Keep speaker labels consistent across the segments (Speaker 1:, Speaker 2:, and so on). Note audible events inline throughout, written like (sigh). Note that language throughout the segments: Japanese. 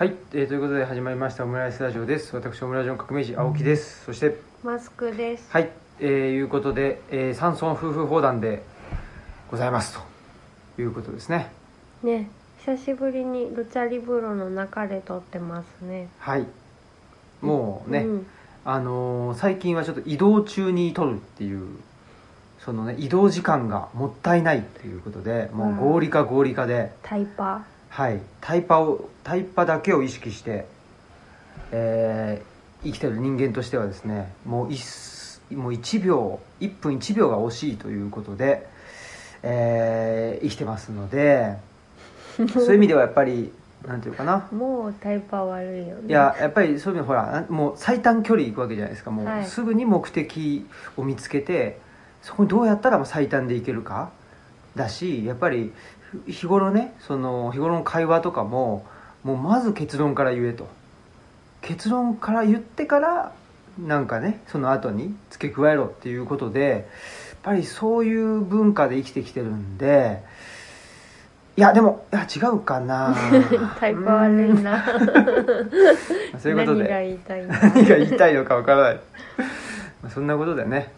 Speaker 1: はい、えーということで始まりましたオムライスラジオです。私オムラジオの革命児青木です。そして
Speaker 2: マスクです。
Speaker 1: はい、えー、いうことで、えー、山村夫婦砲弾でございます。ということですね。
Speaker 2: ね、久しぶりにルチャリブロの中で撮ってますね。
Speaker 1: はい。もうね、
Speaker 2: うん、
Speaker 1: あのー最近はちょっと移動中に撮るっていうそのね移動時間がもったいないということでもう合理化合理化で、
Speaker 2: タイパ
Speaker 1: はい、タイパをタイパだけを意識して、えー生きてる人間としてはですねもういっもう1秒1分1秒が惜しいということで、えー生きてますので (laughs) そういう意味ではやっぱりなんていうかな？
Speaker 2: ー。もうタイパ悪いよね。
Speaker 1: いややっぱりそういう意味でほらなもう最短距離行くわけじゃないですかもう、
Speaker 2: はい
Speaker 1: すぐに目的を見つけてそこにどうやったらもう最短で行けるかだしやっぱりふ日頃ねその日頃の会話とかももうまず結論から言えと。結論から言ってからなんかねその後に付け加えろっていうことでやっぱりそういう文化で生きてきてるんでいやでもいや違うかな。(laughs)
Speaker 2: タイパ悪いな。
Speaker 1: そういうことで。
Speaker 2: 何が言いたいの？(laughs)
Speaker 1: 何が言いたいのかわからない。まあそんなことでね。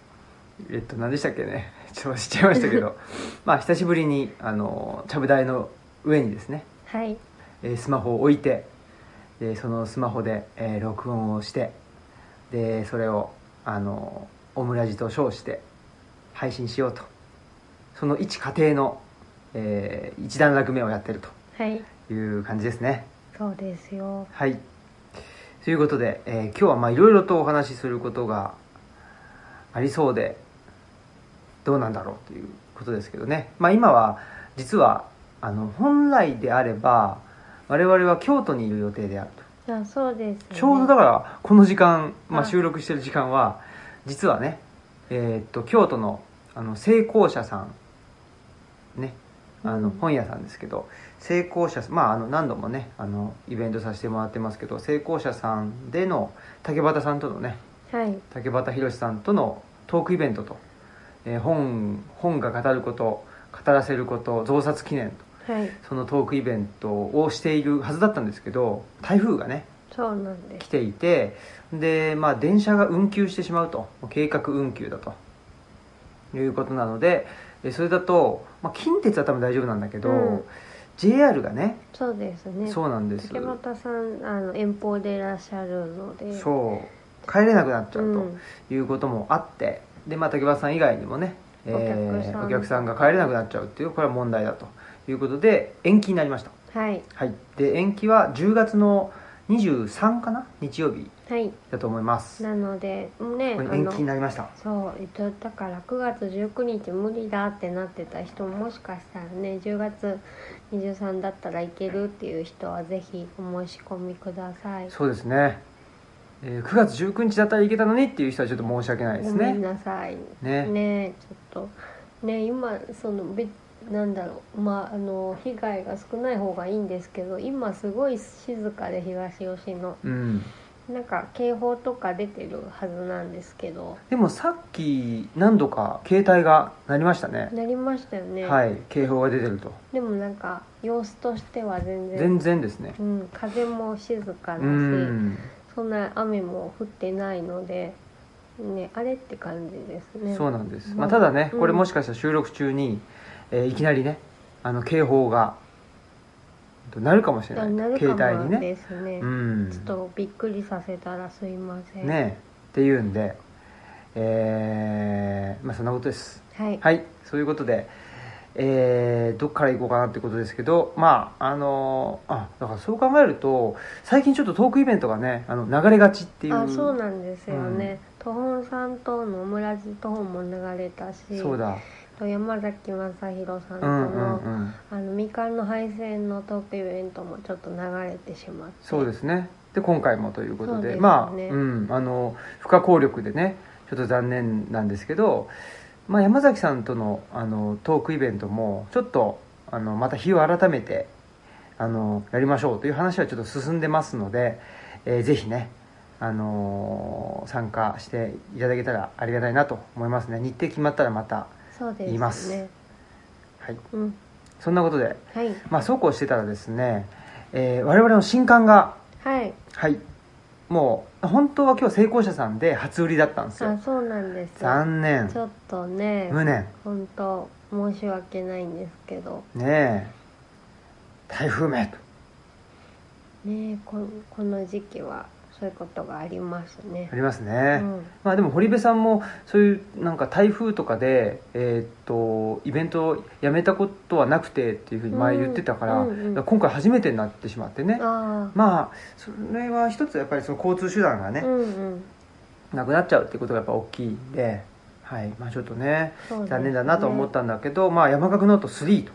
Speaker 1: えっと何でしたっけねちょっと知っちゃいましたけど (laughs) まあ久しぶりにあのちゃぶ台の上にですね、
Speaker 2: はい。
Speaker 1: えースマホを置いてでそのスマホで、えー録音をしてでそれをあのオムラジと称して配信しようとその一家庭の、えー一段落目をやってる
Speaker 2: はい。
Speaker 1: という感じですね
Speaker 2: そうですよ。
Speaker 1: はい。ということで、えー今日はまあいろいろとお話しすることがありそうで、どうなんだろうということですけどね。まあ今は、実は、あの、本来であれば、我々は京都にいる予定であると。
Speaker 2: あ、そうです、ね。
Speaker 1: ちょうどだから、この時間、まあ
Speaker 2: はい
Speaker 1: 収録してる時間は、実はね、えーっと、京都の、あの、成功者さん、ね、あの
Speaker 2: うん
Speaker 1: 本屋さんですけど成功者まああの何度もねあのイベントさせてもらってますけど成功者さんでの竹俣さんとのね
Speaker 2: はい。
Speaker 1: 竹俣宏さんとのトークイベントと、えー本本が語ること語らせること増刷記念と
Speaker 2: はい。
Speaker 1: そのトークイベントをしているはずだったんですけど台風がね
Speaker 2: そうなんです。
Speaker 1: 来ていてでまあ電車が運休してしまうと計画運休だということなのでえそれだと、まあ、近鉄は多分大丈夫なんだけど、
Speaker 2: うん
Speaker 1: JR がね
Speaker 2: そうですね。
Speaker 1: そうなんです
Speaker 2: 竹俣さん、あの遠方でいらっしゃるので。
Speaker 1: そう帰れなくなっちゃう
Speaker 2: うん
Speaker 1: ということもあって、でまあ竹俣さん以外にもね、えー
Speaker 2: お客さん。
Speaker 1: が帰れなくなっちゃうっていうこれは問題だと。いうことで延期になりました。
Speaker 2: はい。
Speaker 1: はい。で延期は10月の23かな？日曜日。
Speaker 2: はい。
Speaker 1: だと思います。
Speaker 2: なので、ね、
Speaker 1: 延期になりました。
Speaker 2: そうえっとだから9月19日無理だってなってた人ももしかしたらね10月23だったらいけるっていう人はぜひお申し込みください。
Speaker 1: そうですね、えー9月19日だったらいけたのにっていう人はちょっと申し訳ないです
Speaker 2: ごめん
Speaker 1: ね
Speaker 2: なさい。
Speaker 1: ね。
Speaker 2: ねちょっと。ね今そのべなんだろう。まああの被害が少ない方がいいんですけど今すごい静かで東吉野。
Speaker 1: うん。
Speaker 2: なんか警報とか出てるはずなんですけど。
Speaker 1: でもさっき何度か携帯が鳴りましたね。
Speaker 2: なりましたよね、
Speaker 1: はい警報が出てると。
Speaker 2: でもなんか様子としては全然。
Speaker 1: 全然ですね。
Speaker 2: うん、風も静かだし、
Speaker 1: うん
Speaker 2: そんな雨も降ってないので、ね、あれって感じですね。
Speaker 1: そうなんです、
Speaker 2: まあ
Speaker 1: まあ、ただね
Speaker 2: うん。
Speaker 1: これもしかしたら収録中に、えーいきなりねあの警報が鳴るかもしれない。携帯にね
Speaker 2: ですね、
Speaker 1: うん。
Speaker 2: ちょっとびっくりさせたらすいません。
Speaker 1: ねっていうんでえーまあそんなことです。
Speaker 2: はい、
Speaker 1: はい。そういうことでえーどっから行こうかなってことですけどまああのあだからそう考えると最近ちょっとトークイベントがねあの流れがちっていう。
Speaker 2: あそうなんですよね、トホンさんとのオムラジトホンも流れたし
Speaker 1: そうだ。
Speaker 2: と山崎正弘さんと
Speaker 1: うんうん
Speaker 2: の、
Speaker 1: うん。
Speaker 2: あのみかんの配線のトークイベントもちょっと流れてしまって。
Speaker 1: そうですね。で今回もということで。
Speaker 2: ね。
Speaker 1: まあ、うん、あの不可抗力でねちょっと残念なんですけど、まあ、山崎さんとのあのトークイベントもちょっとあのまた日を改めてあのやりましょうという話はちょっと進んでますので、えーぜひねあのー参加していただけたらありがたいなと思いますね。日程決まったらまた言います。はい。
Speaker 2: うん。
Speaker 1: そんなことで
Speaker 2: はい。
Speaker 1: まあそうこうしてたらですねえー我々の新刊が
Speaker 2: はい。
Speaker 1: はい。もう本当は今日成功者さんで初売りだったんですよ。
Speaker 2: あそうなんです。
Speaker 1: 残念。
Speaker 2: ちょっとね
Speaker 1: 無念。
Speaker 2: 本当申し訳ないんですけど。
Speaker 1: ねえ。台風めと。
Speaker 2: ねここの時期はそういうことがありますね。
Speaker 1: ありますね、
Speaker 2: うん。
Speaker 1: まあでも堀部さんもそういうなんか台風とかでえーっとイベントをやめたことはなくてっていうふうに前言ってたから,、
Speaker 2: うんうんうん。
Speaker 1: 今回初めてになってしまってね。
Speaker 2: あ
Speaker 1: まあそれは一つやっぱりその交通手段がね、
Speaker 2: あうんうん。
Speaker 1: なくなっちゃうっていうことがやっぱ大きいんで、はい。まあ、ちょっとね
Speaker 2: ね。
Speaker 1: 残念だなと思ったんだけど、まあ、山岳ノート3と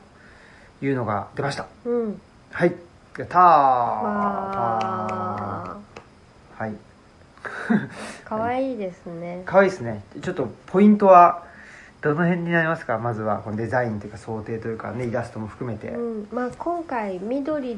Speaker 1: いうのが出ました。
Speaker 2: うん。
Speaker 1: はい。やったー。
Speaker 2: わ
Speaker 1: はい。
Speaker 2: ーかわいいですね。(laughs)
Speaker 1: 可愛いですね。ちょっとポイントはどの辺になりますか？まずはこのデザインというか想定というかねイラストも含めて、
Speaker 2: うん。まあ、今回緑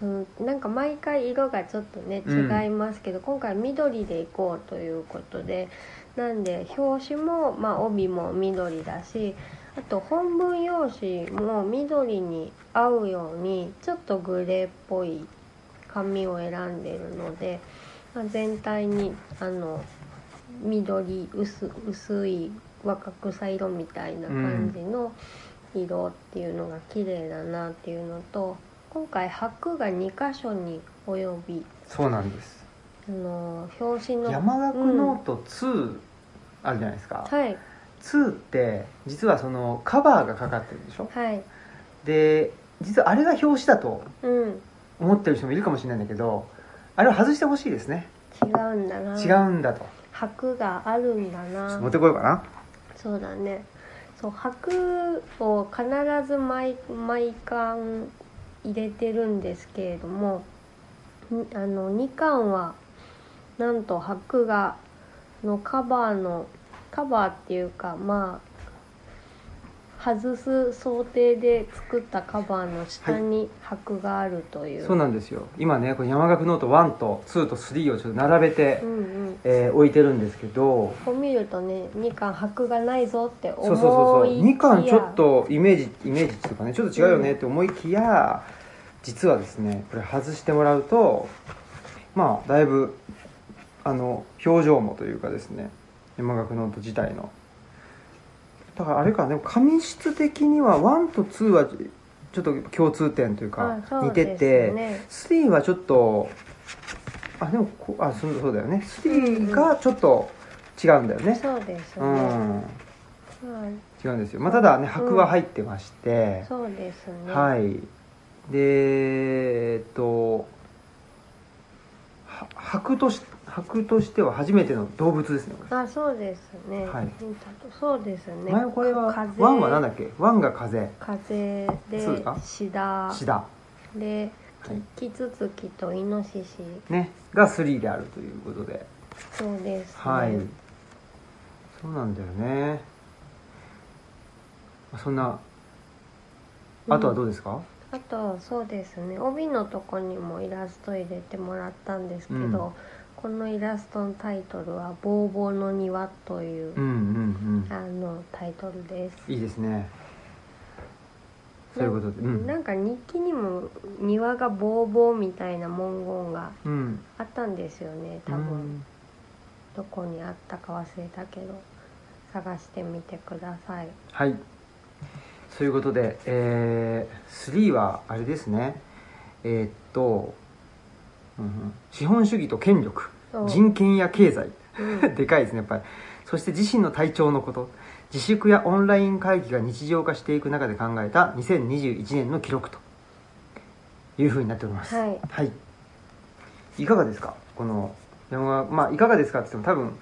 Speaker 2: うんなんか毎回色がちょっとね
Speaker 1: うん。
Speaker 2: 違いますけど、今回緑でいこうということでなんで表紙も、まあ、帯も緑だしあと本文用紙も緑に合うようにちょっとグレーっぽい紙を選んでるので、まあ、全体にあの緑薄薄い若草色みたいな感じの色っていうのが綺麗だなっていうのと今回箔が2箇所に及び
Speaker 1: そうなんです。
Speaker 2: あの表紙の
Speaker 1: 山岳ノート2あるじゃないですか、
Speaker 2: はい。
Speaker 1: 2って実はそのカバーがかかってるでしょ？
Speaker 2: はい。
Speaker 1: で実はあれが表紙だと
Speaker 2: うん。
Speaker 1: 思ってる人もいるかもしれないんだけどあれを外してほしいですね。
Speaker 2: 違うんだな。
Speaker 1: 違うんだと。
Speaker 2: 箔があるんだな。
Speaker 1: 持ってこようかな。
Speaker 2: そうだね。そう箔を必ず毎毎巻入れてるんですけれどもにあの2巻はなんと箔がのカバーのカバーっていうかまあ外す想定で作ったカバーの下に箔があるという、
Speaker 1: そうなんですよ。今ねこの山岳ノート1と2と3をちょっと並べて、
Speaker 2: うんうん。
Speaker 1: えー置いてるんですけど。
Speaker 2: こう見るとね2巻箔がないぞって思い
Speaker 1: そうそうそうそう。2巻ちょっ
Speaker 2: や
Speaker 1: とイメージイメージっていうかねちょっと違うよねって思いきや、実はですねこれ外してもらうとまあだいぶあの表情もというかですね山岳ノート自体のだからあれかでも紙質的には1と2はちょっと共通点というか似てて、
Speaker 2: ね
Speaker 1: 3はちょっとあでもこあそうそうだよね。3がちょっと違うんだよね。
Speaker 2: そうですね、
Speaker 1: うん。
Speaker 2: はい
Speaker 1: 違うんですよ、まあ、ただね箔は入ってまして、
Speaker 2: そうですね。
Speaker 1: はい。でえっとは箔とし箔としては初めての動物ですね
Speaker 2: あ、そうですね。
Speaker 1: はい。
Speaker 2: そうですね。
Speaker 1: 前これは
Speaker 2: 風。
Speaker 1: ワンは何だっけ？ワンが風。
Speaker 2: 風でシダ。
Speaker 1: シダ、
Speaker 2: で
Speaker 1: はい。
Speaker 2: キツツキとイノシシ。
Speaker 1: ね、が3であるということで。
Speaker 2: そうです、ね。
Speaker 1: はい。そうなんだよね。まあそんなあとはどうですか、
Speaker 2: あとそうですね。帯のとこにもイラスト入れてもらったんですけど、
Speaker 1: うん。
Speaker 2: このイラストのタイトルは「ボーボーの庭」という、
Speaker 1: うんうん
Speaker 2: あのタイトルです。
Speaker 1: うんいいですね。そういうことで。うん。
Speaker 2: なんか日記にも「庭がボーボー」みたいな文言が
Speaker 1: うん。
Speaker 2: あったんですよね。多分、
Speaker 1: うん。
Speaker 2: どこにあったか忘れたけど。探してみてください。
Speaker 1: はいそういうことで、えー、3はあれですね。えーっと、うんうん。資本主義と権力。人権や経済。
Speaker 2: うん。
Speaker 1: でかいですねやっぱり。そして自身の体調のこと。自粛やオンライン会議が日常化していく中で考えた2021年の記録と。いうふうになっております。
Speaker 2: はい。
Speaker 1: はい、いかがですか？この山川まあいかがですかって言っても多分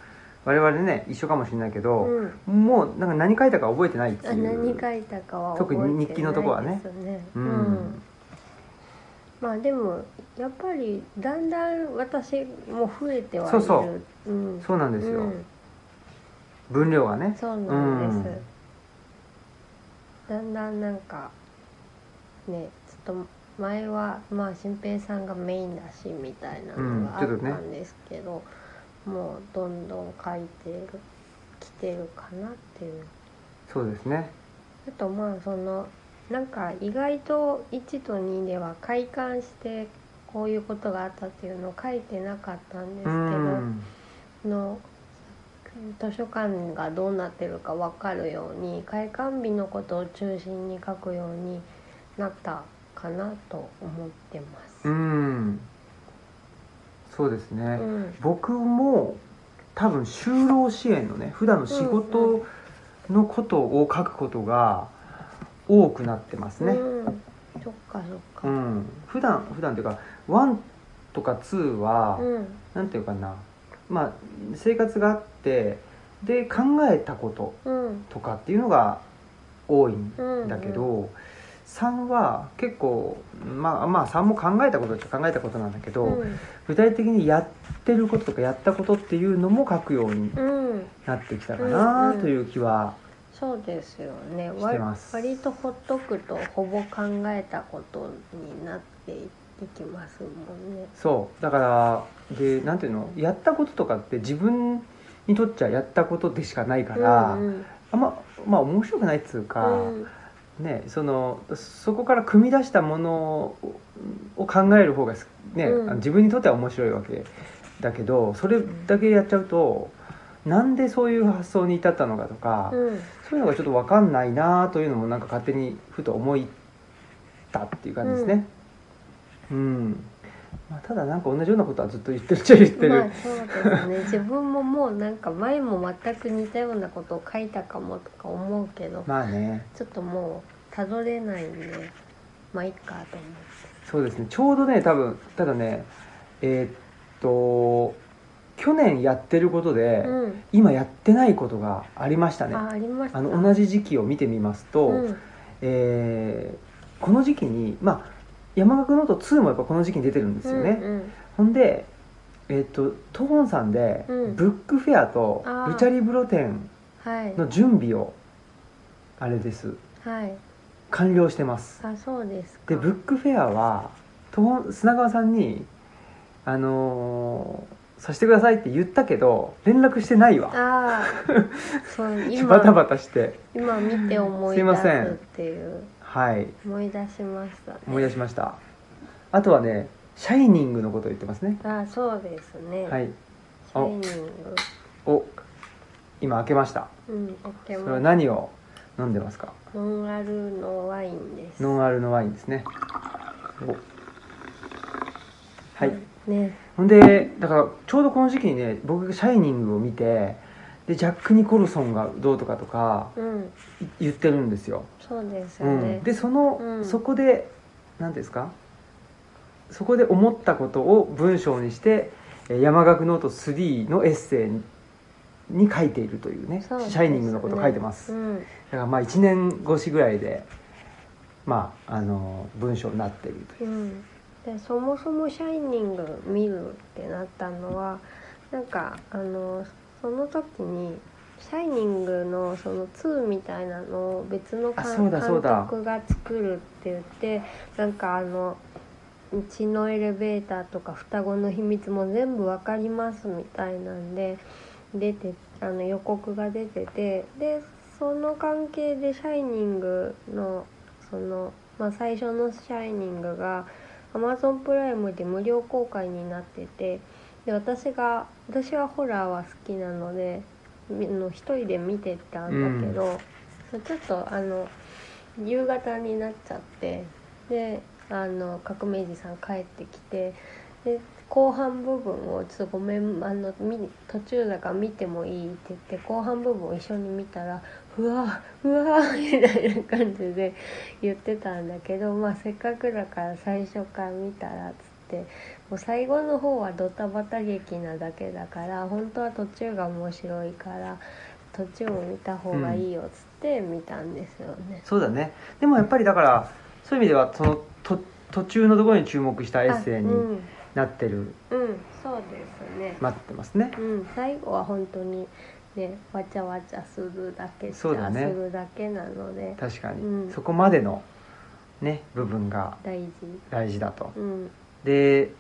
Speaker 1: 我々ね一緒かもしれないけど、
Speaker 2: うん。
Speaker 1: もうなんか何書いたか覚えてないって
Speaker 2: あ
Speaker 1: いう。
Speaker 2: 何書いたかは覚
Speaker 1: 特
Speaker 2: えてない
Speaker 1: に日記のとこはね。
Speaker 2: ですね
Speaker 1: う
Speaker 2: うん。んまあでもやっぱりだんだん私も増えてはいる。
Speaker 1: そうそう。
Speaker 2: うん。
Speaker 1: そうなんですよ、
Speaker 2: うん。
Speaker 1: 分量がね。
Speaker 2: そうなんです、
Speaker 1: うん。
Speaker 2: だんだんなんかねちょっと前はまあ新平さんがメインだしみたいなのがあったんですけど、もうどんどん書いてる来てるかなっていう。
Speaker 1: そうですね。
Speaker 2: あとまあそのなんか意外と1と2では快感してこういうことがあったっていうのを書いてなかったんですけど、
Speaker 1: うん。
Speaker 2: の図書館がどうなってるか分かるように開館日のことを中心に書くようになったかなと思ってます。
Speaker 1: うんそうですね、
Speaker 2: うん。
Speaker 1: 僕も多分就労支援のね普段の仕事のことを書くことが多くなってますね、
Speaker 2: うん、そっかそっか。
Speaker 1: うん、普段普段というか1とか2は、
Speaker 2: うん。
Speaker 1: なんていうかな。まあ生活があってで考えたこと
Speaker 2: うん。
Speaker 1: とかっていうのが多いん
Speaker 2: うん
Speaker 1: だけど、3は結構まあまあ3も考えたことっちゃ考えたことなんだけど、
Speaker 2: うん。
Speaker 1: 具体的にやってることとかやったことっていうのも書くように
Speaker 2: うん、
Speaker 1: なってきたかなという気は、
Speaker 2: そうですよね。割とほっとくとほぼ考えたことになっていきますもんね。
Speaker 1: そう。だからでなんていうの？やったこととかって自分にとっちゃやったことでしかないから、
Speaker 2: うんうん。
Speaker 1: あんままあ面白くないっつうか、
Speaker 2: うん
Speaker 1: ね、そのそこから組み出したものをを考える方がす、ね
Speaker 2: うん。
Speaker 1: 自分にとっては面白いわけだけどそれだけやっちゃうとなんでそういう発想に至ったのかとか、
Speaker 2: うん。
Speaker 1: そういうのがちょっと分かんないなというのもなんか勝手にふと思ったっていう感じですね。うんまあ、ただなんか同じようなことはずっと言ってるっちゃ言ってる、(laughs)
Speaker 2: まあそうですね。自分ももうなんか前も全く似たようなことを書いたかもとか思うけど
Speaker 1: まあね。
Speaker 2: ちょっともうたどれないんでまあいっかと思って。
Speaker 1: そうですね。ちょうどね多分ただねえーっと去年やってることで、
Speaker 2: うん。
Speaker 1: 今やってないことがありましたね。
Speaker 2: あありました。
Speaker 1: あの同じ時期を見てみますと、
Speaker 2: うん。
Speaker 1: えーこの時期にまあ山學ノート2もやっぱこの時期に出てるんですよね、
Speaker 2: うん
Speaker 1: ほんでえーっととほんさんで、
Speaker 2: うん。
Speaker 1: ブックフェアとルチャリブロ展
Speaker 2: はい。
Speaker 1: の準備をあれです。
Speaker 2: はい。
Speaker 1: 完了してます。
Speaker 2: あそうですか。
Speaker 1: でブックフェアは砂川さんにあのーさせてくださいって言ったけど連絡してないわ。
Speaker 2: ああ (laughs)
Speaker 1: バタバタして。
Speaker 2: 今見て思い
Speaker 1: すいません
Speaker 2: 出すっていう
Speaker 1: はい。
Speaker 2: 思い出しましたね。
Speaker 1: 思い出しました。あとはね「シャイニング」のことを言ってますね。
Speaker 2: ああそうですね。
Speaker 1: はい。
Speaker 2: シャイニング。
Speaker 1: お今開けました。
Speaker 2: うんオッケー
Speaker 1: それは
Speaker 2: も
Speaker 1: 何を飲んでますか？
Speaker 2: ノンアルのワインです。
Speaker 1: ノンアルのワインですね。お。はい、
Speaker 2: ね。
Speaker 1: ほんでだからちょうどこの時期にね僕が「シャイニング」を見てでジャック・ニコルソンがどうとかとか言ってるんですよ、
Speaker 2: そうです
Speaker 1: う
Speaker 2: よね。
Speaker 1: ん、でその、
Speaker 2: うん。
Speaker 1: そこで何ですか？そこで思ったことを文章にしてえー山學ノート3のエッセイにに書いているというね
Speaker 2: そうね。
Speaker 1: シャイニングのこと書いてます、
Speaker 2: うん。
Speaker 1: だからまあ1年越しぐらいでまああの文章になっているという。
Speaker 2: うん、でそもそも「シャイニング」見るってなったのはなんかあのその時に「シャイニングの」その2みたいなのを別の
Speaker 1: あ
Speaker 2: 監督が作るって言ってなんかあの「血のエレベーター」とか「双子の秘密」も全部わかりますみたいなんで出てあの予告が出ててでその関係で「シャイニングの」その、まあ、最初の「シャイニング」が Amazon プライムで無料公開になっててで私が私はホラーは好きなのでの一人で見てたんだけど、ちょっとあの夕方になっちゃってであの革命児さん帰ってきてで後半部分をちょっとごめんあの見途中だから見てもいいって言って後半部分を一緒に見たらうわうわ (laughs) みたいな感じで言ってたんだけど、まあ、せっかくだから最初から見たらっつってもう最後の方はドタバタ劇なだけだから本当は途中が面白いから途中も見た方がいいよっつって見たんですよね。
Speaker 1: そうだね。でもやっぱりだからそういう意味ではそのと途中のところに注目したエッセイになってる、
Speaker 2: うん、そうですね。
Speaker 1: 待ってますね。
Speaker 2: うん、最後は本当にねわちゃわちゃするだけ
Speaker 1: そうだね。
Speaker 2: するだけなので。
Speaker 1: 確かに、
Speaker 2: うん。
Speaker 1: そこまでのね部分が
Speaker 2: 大事。
Speaker 1: 大事だと。
Speaker 2: うん。
Speaker 1: で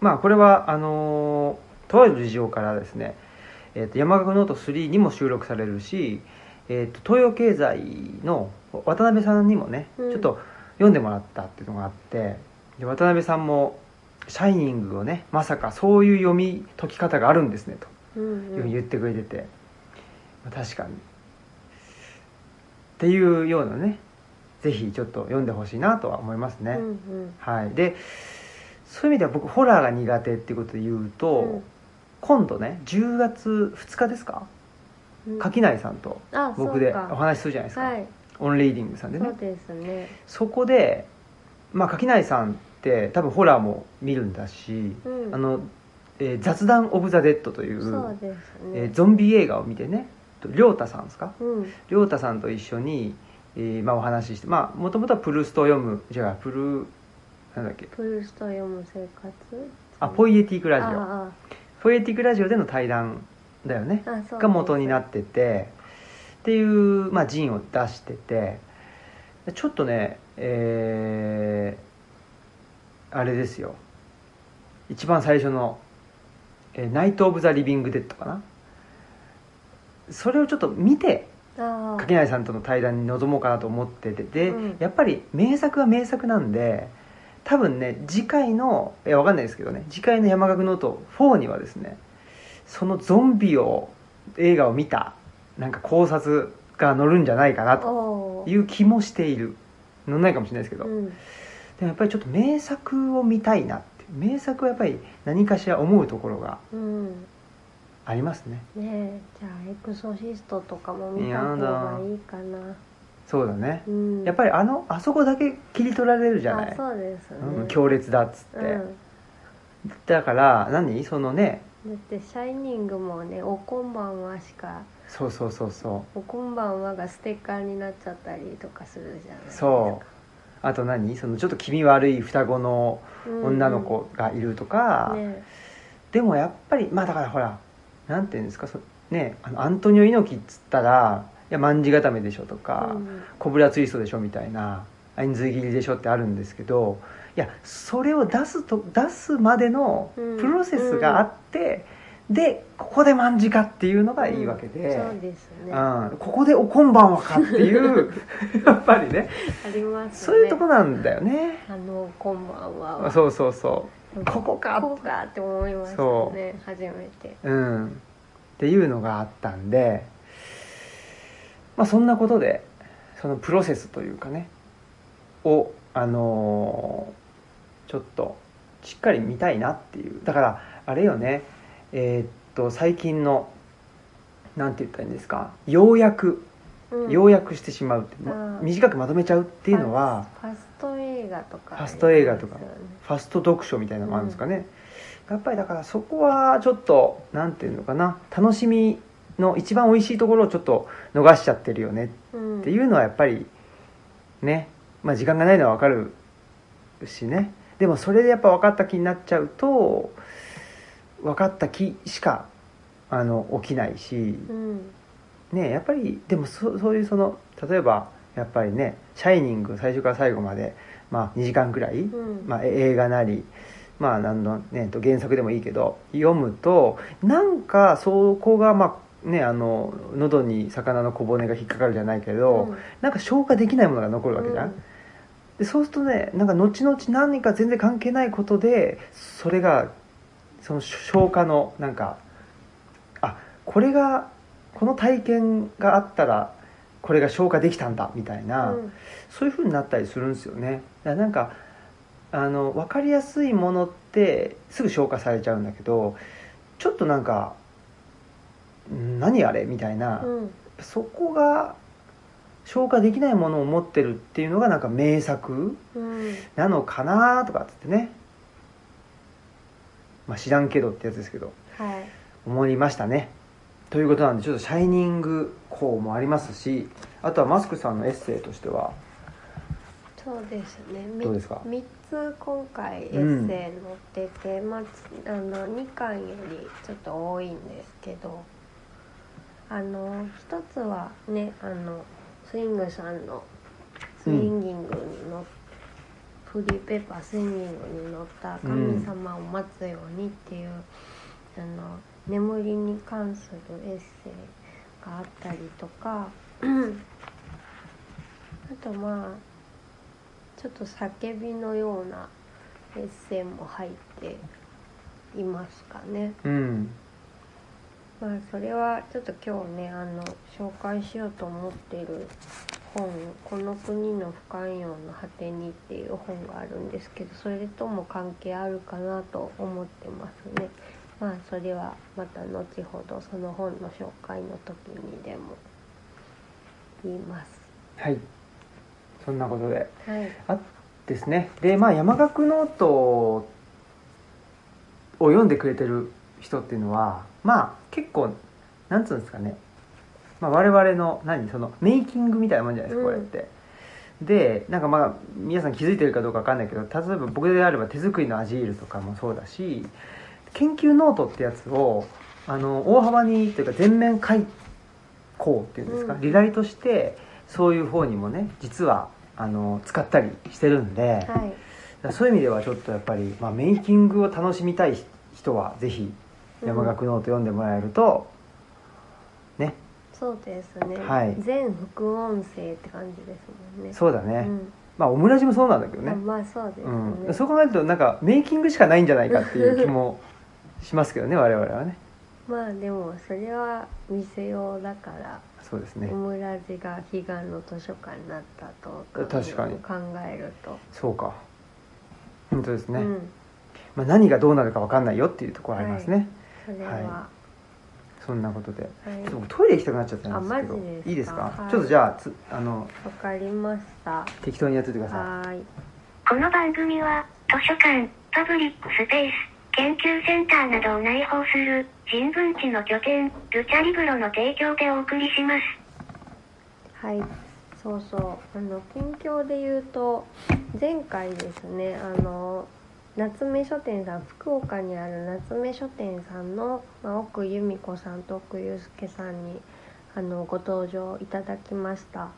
Speaker 1: まあこれはあのーとある事情からですね、えーと山學ノート3にも収録されるし、えー、と東洋経済の渡辺さんにもね、
Speaker 2: うん。
Speaker 1: ちょっと読んでもらったっていうのがあってで渡辺さんも「シャイニング」をねまさかそういう読み解き方があるんですねと
Speaker 2: うん。
Speaker 1: いうふうに言ってくれてて、まあ確かに。っていうようなねぜひちょっと読んでほしいなとは思いますね、
Speaker 2: うんうん。
Speaker 1: はい。でそういう意味では僕ホラーが苦手っていうことで言うと、
Speaker 2: うん。
Speaker 1: 今度ね10月2日ですか？
Speaker 2: うん。
Speaker 1: 柿内さんと
Speaker 2: あ
Speaker 1: 僕でお話しするじゃないですか、
Speaker 2: はい。
Speaker 1: ON READINGさんでね。
Speaker 2: そうですね。
Speaker 1: そこでまあ柿内さんって多分ホラーも見るんだし、
Speaker 2: うん。
Speaker 1: あの、えー雑談オブ・ザ・デッド」という
Speaker 2: ね。
Speaker 1: えーゾンビ映画を見てね亮太さんですか？
Speaker 2: うん。
Speaker 1: 亮太さんと一緒に、えーまあ、お話ししてまあもともとはプルーストを読むじゃあプルなんだっけ？
Speaker 2: プルースト読む生活？
Speaker 1: あポイエティックラジオ。
Speaker 2: あ
Speaker 1: ポイエティックラジオでの対談だよね。が元にな
Speaker 2: っ
Speaker 1: ってて。っていう、まあ、ジンを出してて。ちょっとねえーあれですよ。一番最初の「えーナイト・オブ・ザ・リビング・デッド」かな？それをちょっと見て
Speaker 2: ああ。
Speaker 1: 垣内さんとの対談に臨もうかなと思ってて。で、
Speaker 2: うん。
Speaker 1: やっぱり名作は名作なんで多分ね次回のいやわかんないですけどね次回の山學ノート4にはですねそのゾンビを映画を見たなんか考察が載るんじゃないかなという気もしている。載んないかもしれないですけど、
Speaker 2: うん。
Speaker 1: でもやっぱりちょっと名作を見たいなって名作はやっぱり何かしら思うところが
Speaker 2: うん。
Speaker 1: ありますね。
Speaker 2: ねえ。じゃあエクソシストとかも見た方がいいかな
Speaker 1: そうだね。
Speaker 2: うん。
Speaker 1: やっぱりあのあそこだけ切り取られるじゃない？
Speaker 2: あそうです。ね、
Speaker 1: うん、強烈だっつって、
Speaker 2: うん。
Speaker 1: だから何？そのね
Speaker 2: だって「シャイニング」もね「おこんばんは」しか
Speaker 1: そうそうそうそ「
Speaker 2: おこんばんは」がステッカーになっちゃったりとかするじゃない
Speaker 1: そう。あと何？そのちょっと気味悪い双子の
Speaker 2: うん。
Speaker 1: 女の子がいるとか、
Speaker 2: ね。
Speaker 1: でもやっぱりまあだからほらなんていうんですか？そねあのアントニオ猪木っつったらいや卍固めでしょとか、
Speaker 2: うん。
Speaker 1: コブラツイストでしょみたいな円髄切りでしょってあるんですけどいやそれを出すと出すまでの
Speaker 2: うん。
Speaker 1: プロセスがあって、でここで卍かっていうのがいいわけで、
Speaker 2: そうですね。
Speaker 1: うん、ここでおこんばんはかっていう (laughs) やっぱりね。
Speaker 2: あります
Speaker 1: そういうとこなんだよね。
Speaker 2: あの「こんばんは。は」
Speaker 1: そうそうそここか
Speaker 2: ここかって思いましたね初めて。
Speaker 1: ううん。っていうのがあったんでまあそんなことでそのプロセスというかねをあのーちょっとしっかり見たいなっていう。だからあれよね。えーっと最近のなんて言ったらいいんですか？要約。
Speaker 2: うん。
Speaker 1: 要約してしまうって、ま
Speaker 2: うん
Speaker 1: 短くまとめちゃうっていうのは
Speaker 2: ファスト映画とか
Speaker 1: ファスト映画とか。ファスト読書みたいなのもあるんですかね、やっぱりだからそこはちょっとなんていうのかな。楽しみの一番美味しいところをちょっと逃しちゃってるよね。
Speaker 2: うん。
Speaker 1: っていうのはやっぱりねまあ時間がないのは分かるしね。でもそれでやっぱ分かった気になっちゃうと分かった気しかあの起きないし。
Speaker 2: うん。
Speaker 1: ねやっぱりでもそそういうその例えばやっぱりね「シャイニング」最初から最後まで、まあ、2時間くらい、
Speaker 2: うん。
Speaker 1: まあ、え映画なり、まあ何のね、と原作でもいいけど読むとなんかそこがまあねあの喉に魚の小骨が引っかかるじゃないけど、
Speaker 2: うん。
Speaker 1: なんか消化できないものが残るわけじゃん、
Speaker 2: うん
Speaker 1: でそうするとねなんか後々何か全然関係ないことでそれがその消化のなんかあこれがこの体験があったらこれが消化できたんだみたいな、
Speaker 2: うん。
Speaker 1: そういう風になったりするんですよね。だからなんかあの分かりやすいものってすぐ消化されちゃうんだけどちょっとなんかん何あれ？みたいな、
Speaker 2: うん。
Speaker 1: そこが消化できないものを持ってるっていうのがなんか名作
Speaker 2: うん。
Speaker 1: なのかなとかっつってね。まあ知らんけどってやつですけど。
Speaker 2: はい。
Speaker 1: 思いましたね。ということなんでちょっと「シャイニング」項もありますしあとはマスクさんのエッセイとしては。
Speaker 2: そうですね。み
Speaker 1: どうですか
Speaker 2: ？3つ今回エッセイ載ってて、まあ、あの2巻よりちょっと多いんですけどあの一つはねあのスイングさんのスインギングに乗っフリーペーパースインギングに乗った「神様を待つように」っていう、あの眠りに関するエッセイがあったりとか (clears throat) あとまあちょっと叫びのようなエッセンも入っていますかね。
Speaker 1: うん
Speaker 2: まあそれはちょっと今日ねあの紹介しようと思っている本「この国の不寛容の果てに」っていう本があるんですけどそれとも関係あるかなと思ってますね。まあそれはまた後ほどその本の紹介の時にでも言います。
Speaker 1: はい。そんなことで。
Speaker 2: はい。
Speaker 1: あですね。でまあ山岳ノートを読んでくれてる人っていうのはまあ結構なんつうんですかね、まあ、我々の何？そのメイキングみたいなもんじゃないですかこれって、でなんかまあ皆さん気づいてるかどうかわかんないけど例えば僕であれば手作りのアジールとかもそうだし研究ノートってやつをあの大幅にというか全面改稿っていうんですか、
Speaker 2: うん。
Speaker 1: リライトしてそういう方にもね実はあの使ったりしてるんで、
Speaker 2: はい。
Speaker 1: そういう意味ではちょっとやっぱり、まあ、メイキングを楽しみたい人はぜひ山岳ノート読んでもらえると、ね。
Speaker 2: そうですね、
Speaker 1: はい。
Speaker 2: 全副音声って感じですもんね。
Speaker 1: そうだね、
Speaker 2: うん。
Speaker 1: まあオムラジもそうなんだけどね。
Speaker 2: あ、まあそうですね、
Speaker 1: うん、そう考えるとなんかメイキングしかないんじゃないかっていう気もしますけどね我々はね。(laughs)
Speaker 2: まあでもそれは見せようだから
Speaker 1: そうですね。
Speaker 2: オムラジが悲願の図書館になったと
Speaker 1: 確かに。
Speaker 2: 考えると、
Speaker 1: そうか。本当ですね、
Speaker 2: うん。
Speaker 1: まあ、何がどうなるか分かんないよっていうところありますね、
Speaker 2: それは、
Speaker 1: はそんなことで。
Speaker 2: はい。
Speaker 1: ちょっと僕トイレ行きたくなっちゃったんですけど。
Speaker 2: あマジですか？
Speaker 1: いいですか、
Speaker 2: はい。
Speaker 1: ちょっとじゃあつあの
Speaker 2: わかりました。
Speaker 1: 適当にやっといてくださ
Speaker 2: い。
Speaker 3: この番組は図書館、パブリックスペース、研究センターなどを内包する人文地の拠点、ルチャリブロの提供でお送りします。
Speaker 2: はい。そうそう。あの近況で言うと前回ですねあの夏目書店さん福岡にある夏目書店さんの、まあ、奥由美子さんと奥祐介さんにあのご登場いただきました。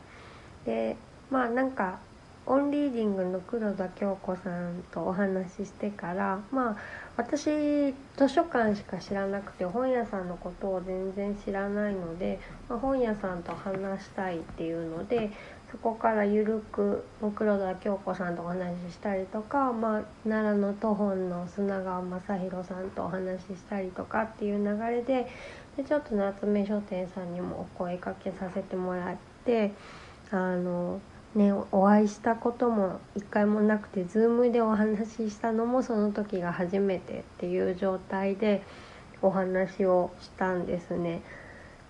Speaker 2: でまあなんかオンリーディングの黒田京子さんとお話ししてからまあ私図書館しか知らなくて本屋さんのことを全然知らないので、まあ本屋さんと話したいっていうのでそこからゆるく黒田京子さんとお話ししたりとか、まあ、奈良の都本の砂川正宏さんとお話ししたりとかっていう流れででちょっと夏目書店さんにもお声かけさせてもらってあの。ね、お会いしたことも一回もなくて Zoom でお話ししたのもその時が初めてっていう状態でお話をしたんですね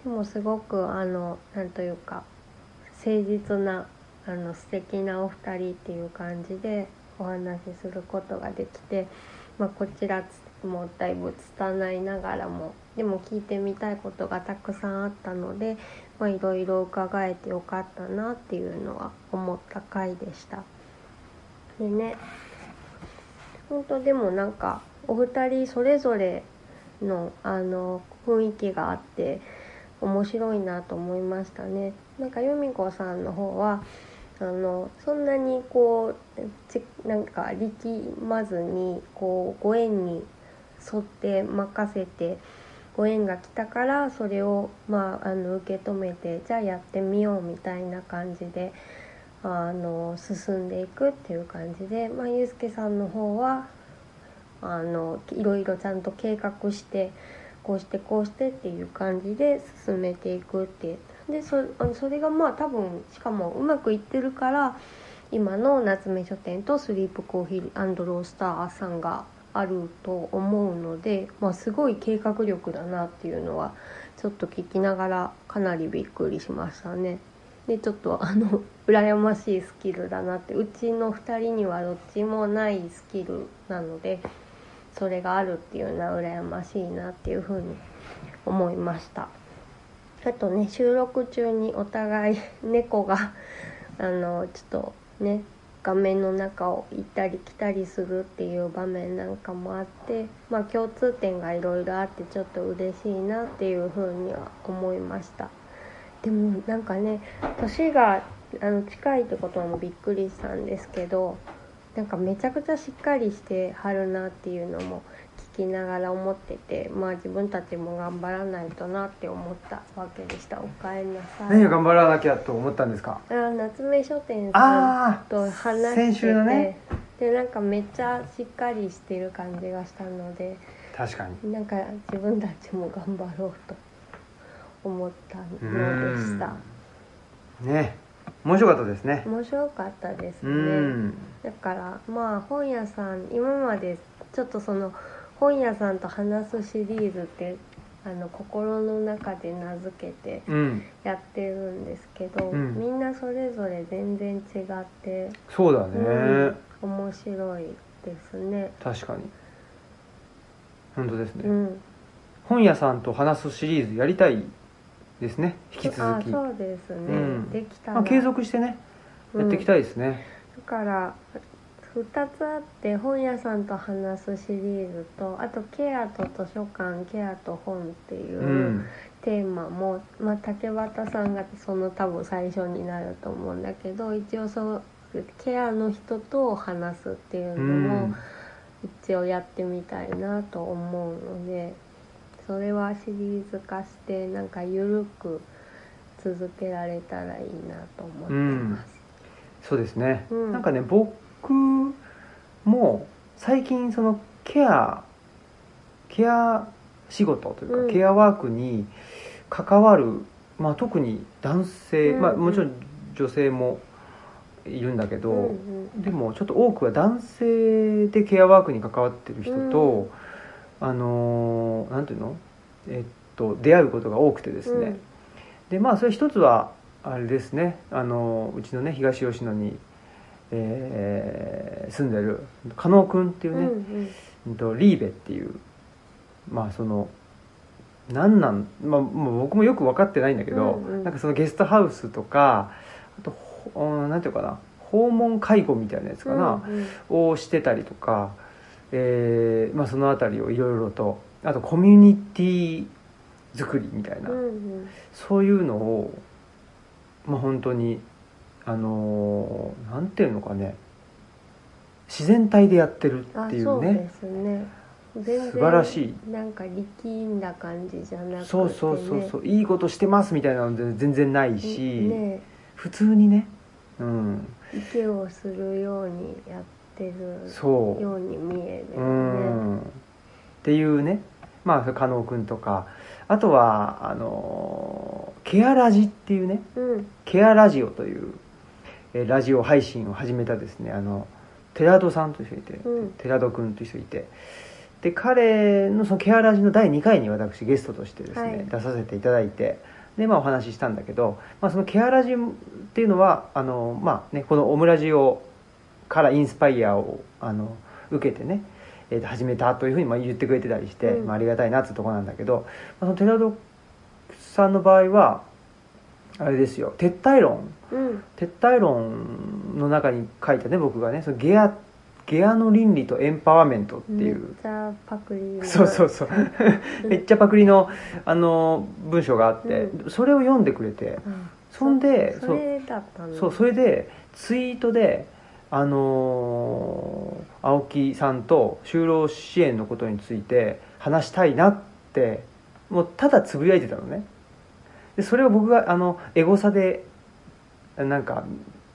Speaker 2: でもすごくあのなんというか誠実なあの素敵なお二人っていう感じでお話しすることができて、まあ、こちらもだいぶ拙いながらもでも聞いてみたいことがたくさんあったのでいろいろ伺えてよかったなっていうのは思った回でした。でね本当でもなんかお二人それぞれのあの雰囲気があって面白いなと思いましたね。なんか由美子さんの方はあのそんなにこうちなんか力まずにこうご縁に沿って任せてご縁が来たからそれを、まあ、あの受け止めてじゃあやってみようみたいな感じであの進んでいくっていう感じで、まあ、ゆうすけさんの方はあのいろいろちゃんと計画してこうしてこうしてっていう感じで進めていくってでそあのそれがまあ多分しかもうまくいってるから今の夏目書店とスリープコーヒーロースターさんがあると思うので、まあ、すごい計画力だなっていうのはちょっと聞きながらかなりびっくりしましたね。でちょっとあの羨ましいスキルだなってうちの2人にはどっちもないスキルなのでそれがあるっていうのは羨ましいなっていうふうに思いました。あとね収録中にお互い (laughs) 猫があのちょっとね画面の中を行ったり来たりするっていう場面なんかもあってまあ共通点がいろいろあってちょっと嬉しいなっていうふうには思いました。でもなんかね年があの近いってこともびっくりしたんですけどなんかめちゃくちゃしっかりしてはるなっていうのもきながら思っててまあ自分たちも頑張らないとなって思ったわけでした。おかえりなさい。
Speaker 1: 何を頑張らなきゃと思ったんですか？
Speaker 2: あ夏目書店さん
Speaker 1: あ
Speaker 2: と話してて。
Speaker 1: 先週のね。
Speaker 2: でなんかめっちゃしっかりしてる感じがしたので
Speaker 1: あ確かに。
Speaker 2: なんか自分たちも頑張ろうと思ったのでした。
Speaker 1: ね面白かったですね。
Speaker 2: 面白かったです
Speaker 1: う
Speaker 2: ね
Speaker 1: ん。
Speaker 2: だからまあ本屋さん今までちょっとその本屋さんと話すシリーズってあの心の中で名付けて
Speaker 1: うん。
Speaker 2: やってるんですけど、
Speaker 1: うん。
Speaker 2: みんなそれぞれ全然違って
Speaker 1: そうだね、
Speaker 2: うん面白いですね。
Speaker 1: 確かに。本当ですね、
Speaker 2: うん、
Speaker 1: 本屋さんと話すシリーズやりたいですね。引き続き。
Speaker 2: あそうですね、
Speaker 1: うん。
Speaker 2: できたら、
Speaker 1: まあ、継続してねやっていきたいですね、
Speaker 2: だから2つあって本屋さんと話すシリーズとあとケアと図書館ケアと本っていううん。テーマも、まあ、竹俣さんがその多分最初になると思うんだけど一応そうケアの人と話すっていう
Speaker 1: う
Speaker 2: のも
Speaker 1: ん。
Speaker 2: 一応やってみたいなと思うのでそれはシリーズ化してなんか緩く続けられたらいいなと思ってます。
Speaker 1: そうですね、
Speaker 2: うん。
Speaker 1: なんかね僕も最近そのケアケア仕事というか、
Speaker 2: うん。
Speaker 1: ケアワークに関わる、まあ、特に男性、
Speaker 2: うん
Speaker 1: まあ、もちろん女性もいるんだけど、
Speaker 2: うんうん。
Speaker 1: でもちょっと多くは男性でケアワークに関わってる人と、あのーなんていうの？えっと出会うことが多くてですね、でまあそれ一つはあれですね。あのうちのね東吉野に、えー住んでる加納君っていう
Speaker 2: うん
Speaker 1: ね、うん。とリーベっていうまあそのなんなん、まあ、もう僕もよく分かってないんだけど、
Speaker 2: うんうん。
Speaker 1: なんかそのゲストハウスとかあとほうんなんていうかな？訪問介護みたいなやつかな、
Speaker 2: うんうん。
Speaker 1: をしてたりとか、えーまあ、その辺りをいろいろとあとコミュニティ作りみたいな、
Speaker 2: うんうん。
Speaker 1: そういうのをまあ本当にあのーなんていうのかね自然体でやってる
Speaker 2: あ
Speaker 1: ってい
Speaker 2: そう
Speaker 1: ね
Speaker 2: すね。
Speaker 1: 素晴らしい。
Speaker 2: なんか力んだ感じじゃなくて、ね、
Speaker 1: そうそうそうそう。いいことしてますみたいなので全然ないし、
Speaker 2: ね。
Speaker 1: 普通にね。うん。
Speaker 2: 息をするようにやってる
Speaker 1: そう。
Speaker 2: ように見える
Speaker 1: う
Speaker 2: よね。
Speaker 1: ん。っていうね。まあ加納君とか。あとはあのケアラジっていうね。
Speaker 2: うん。
Speaker 1: ケアラジオというえーラジオ配信を始めたですね。あの寺戸さんという人いて、
Speaker 2: うん。
Speaker 1: 寺戸君という人いて。で彼のそのケアラジの第2回に私ゲストとしてですね、
Speaker 2: はい。
Speaker 1: 出させていただいて。でまあお話ししたんだけど、まあ、そのケアラジっていうのはあのまあねこのオムラジオからインスパイアをあの受けてね、えーと始めたというふうにまあ言ってくれてたりして、
Speaker 2: うん。
Speaker 1: まあ、ありがたいなっていうところなんだけど、まあ、その寺戸さんの場合はあれですよ撤退論。
Speaker 2: うん。
Speaker 1: 撤退論の中に書いたね僕がねそのゲアゲアの倫理とエンパワーメントってい
Speaker 2: めっ
Speaker 1: う、
Speaker 2: ちゃパクリの
Speaker 1: そうそうそう。めっちゃパクリのあの文章があって、それを読んでくれて
Speaker 2: うん。
Speaker 1: そんで
Speaker 2: それだったの
Speaker 1: そうそれでツイートであのー青木さんと就労支援のことについて話したいなってもうただつぶやいてたのね。でそれを僕があのエゴサでなんか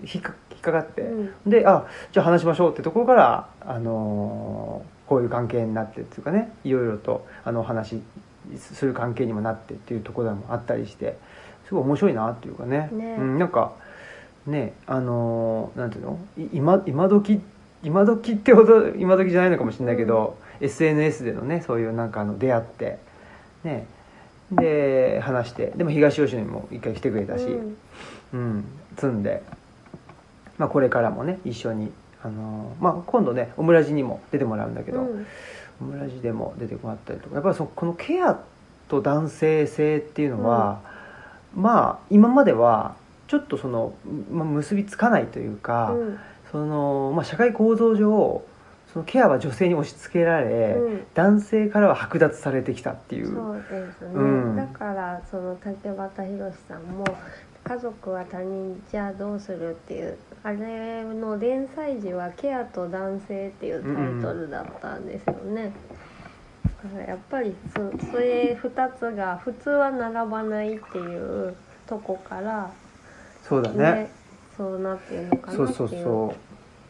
Speaker 1: 引っか引っかかって、
Speaker 2: うん。
Speaker 1: であじゃあ話しましょうってところから、あのーこういう関係になってっていうかねいろいろとあのお話しする関係にもなってっていうところもあったりしてすごい面白いなっていうかね。
Speaker 2: ね。
Speaker 1: うん、なんかねあのーなんていうの？い今今時今時ってほど今時じゃないのかもしれないけど、SNS でのねそういうなんかあの出会ってねで話してでも東吉野にも一回来てくれたし、
Speaker 2: うん。
Speaker 1: うん、積んで、まあ、これからもね一緒に、あのーまあ、今度ねオムラジにも出てもらうんだけど、
Speaker 2: うん。
Speaker 1: オムラジでも出てもらったりとかやっぱりそこのケアと男性性っていうのは、まあ今まではちょっとその、まあ、結びつかないというか、
Speaker 2: うん。
Speaker 1: そのまあ、社会構造上そのケアは女性に押し付けられ、
Speaker 2: うん。
Speaker 1: 男性からは剥奪されてきたっていう。
Speaker 2: そうですね、
Speaker 1: うん。
Speaker 2: だからその竹俣宏さんも「家族は他人じゃあどうする?」っていうあれの連載時は「ケアと男性」っていうタイトルだったんですよね、からやっぱりそそれ2つが普通は並ばないっていうとこから
Speaker 1: そうだね。
Speaker 2: そうなってるのかな
Speaker 1: そうそうそ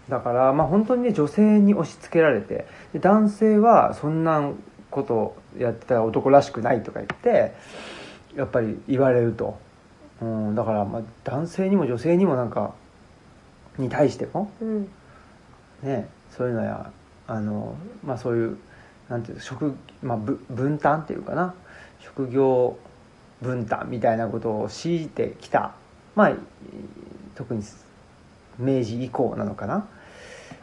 Speaker 1: う。だからまあ本当にね女性に押し付けられてで男性はそんなことやってたら男らしくないとか言ってやっぱり言われると、うん、だからまあ男性にも女性にもなんかに対しても
Speaker 2: うん。
Speaker 1: ねそういうのやあのまあそういうなんていうの職、まあ、ぶ分担っていうかな。職業分担みたいなことを強いてきたまあ特に明治以降なのかな、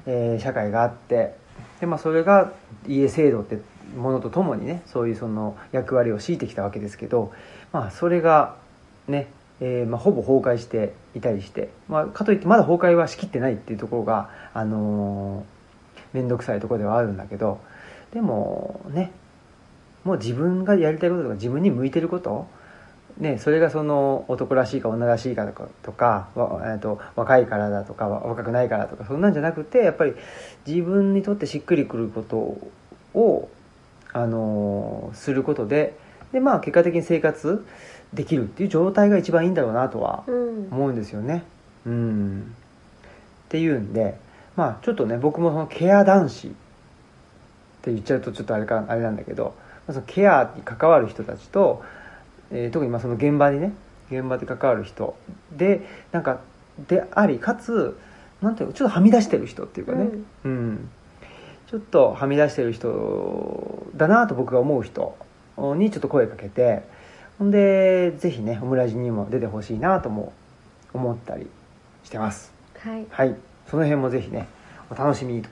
Speaker 1: えー社会があってで、まあ、それが家制度ってものとともにねそういうその役割を強いてきたわけですけど、まあ、それがね、えーまあ、ほぼ崩壊していたりして、まあ、かといってまだ崩壊はしきってないっていうところが、あのー、面倒くさいところではあるんだけどでもねもう自分がやりたいこととか自分に向いてることね、それがその男らしいか女らしいかとかとかわえーと若いからだとかわ若くないからとかそんなんじゃなくてやっぱり自分にとってしっくりくることを、あのーすることでで、まあ、結果的に生活できるっていう状態が一番いいんだろうなとは
Speaker 2: うん
Speaker 1: 思うんですよね。うん、っていうんで、まあ、ちょっとね僕もそのケア男子って言っちゃうとちょっとあれかあれなんだけど、まあ、そのケアに関わる人たちと、えー特にまあその現場にね現場で関わる人でなんかでありかつなんていうのちょっとはみ出してる人っていうかね、うん。ちょっとはみ出してる人だなと僕が思う人にちょっと声かけてほんでぜひねオムラジにも出てほしいなとも思ったりしてます。
Speaker 2: はい。
Speaker 1: はい。その辺もぜひねお楽しみにと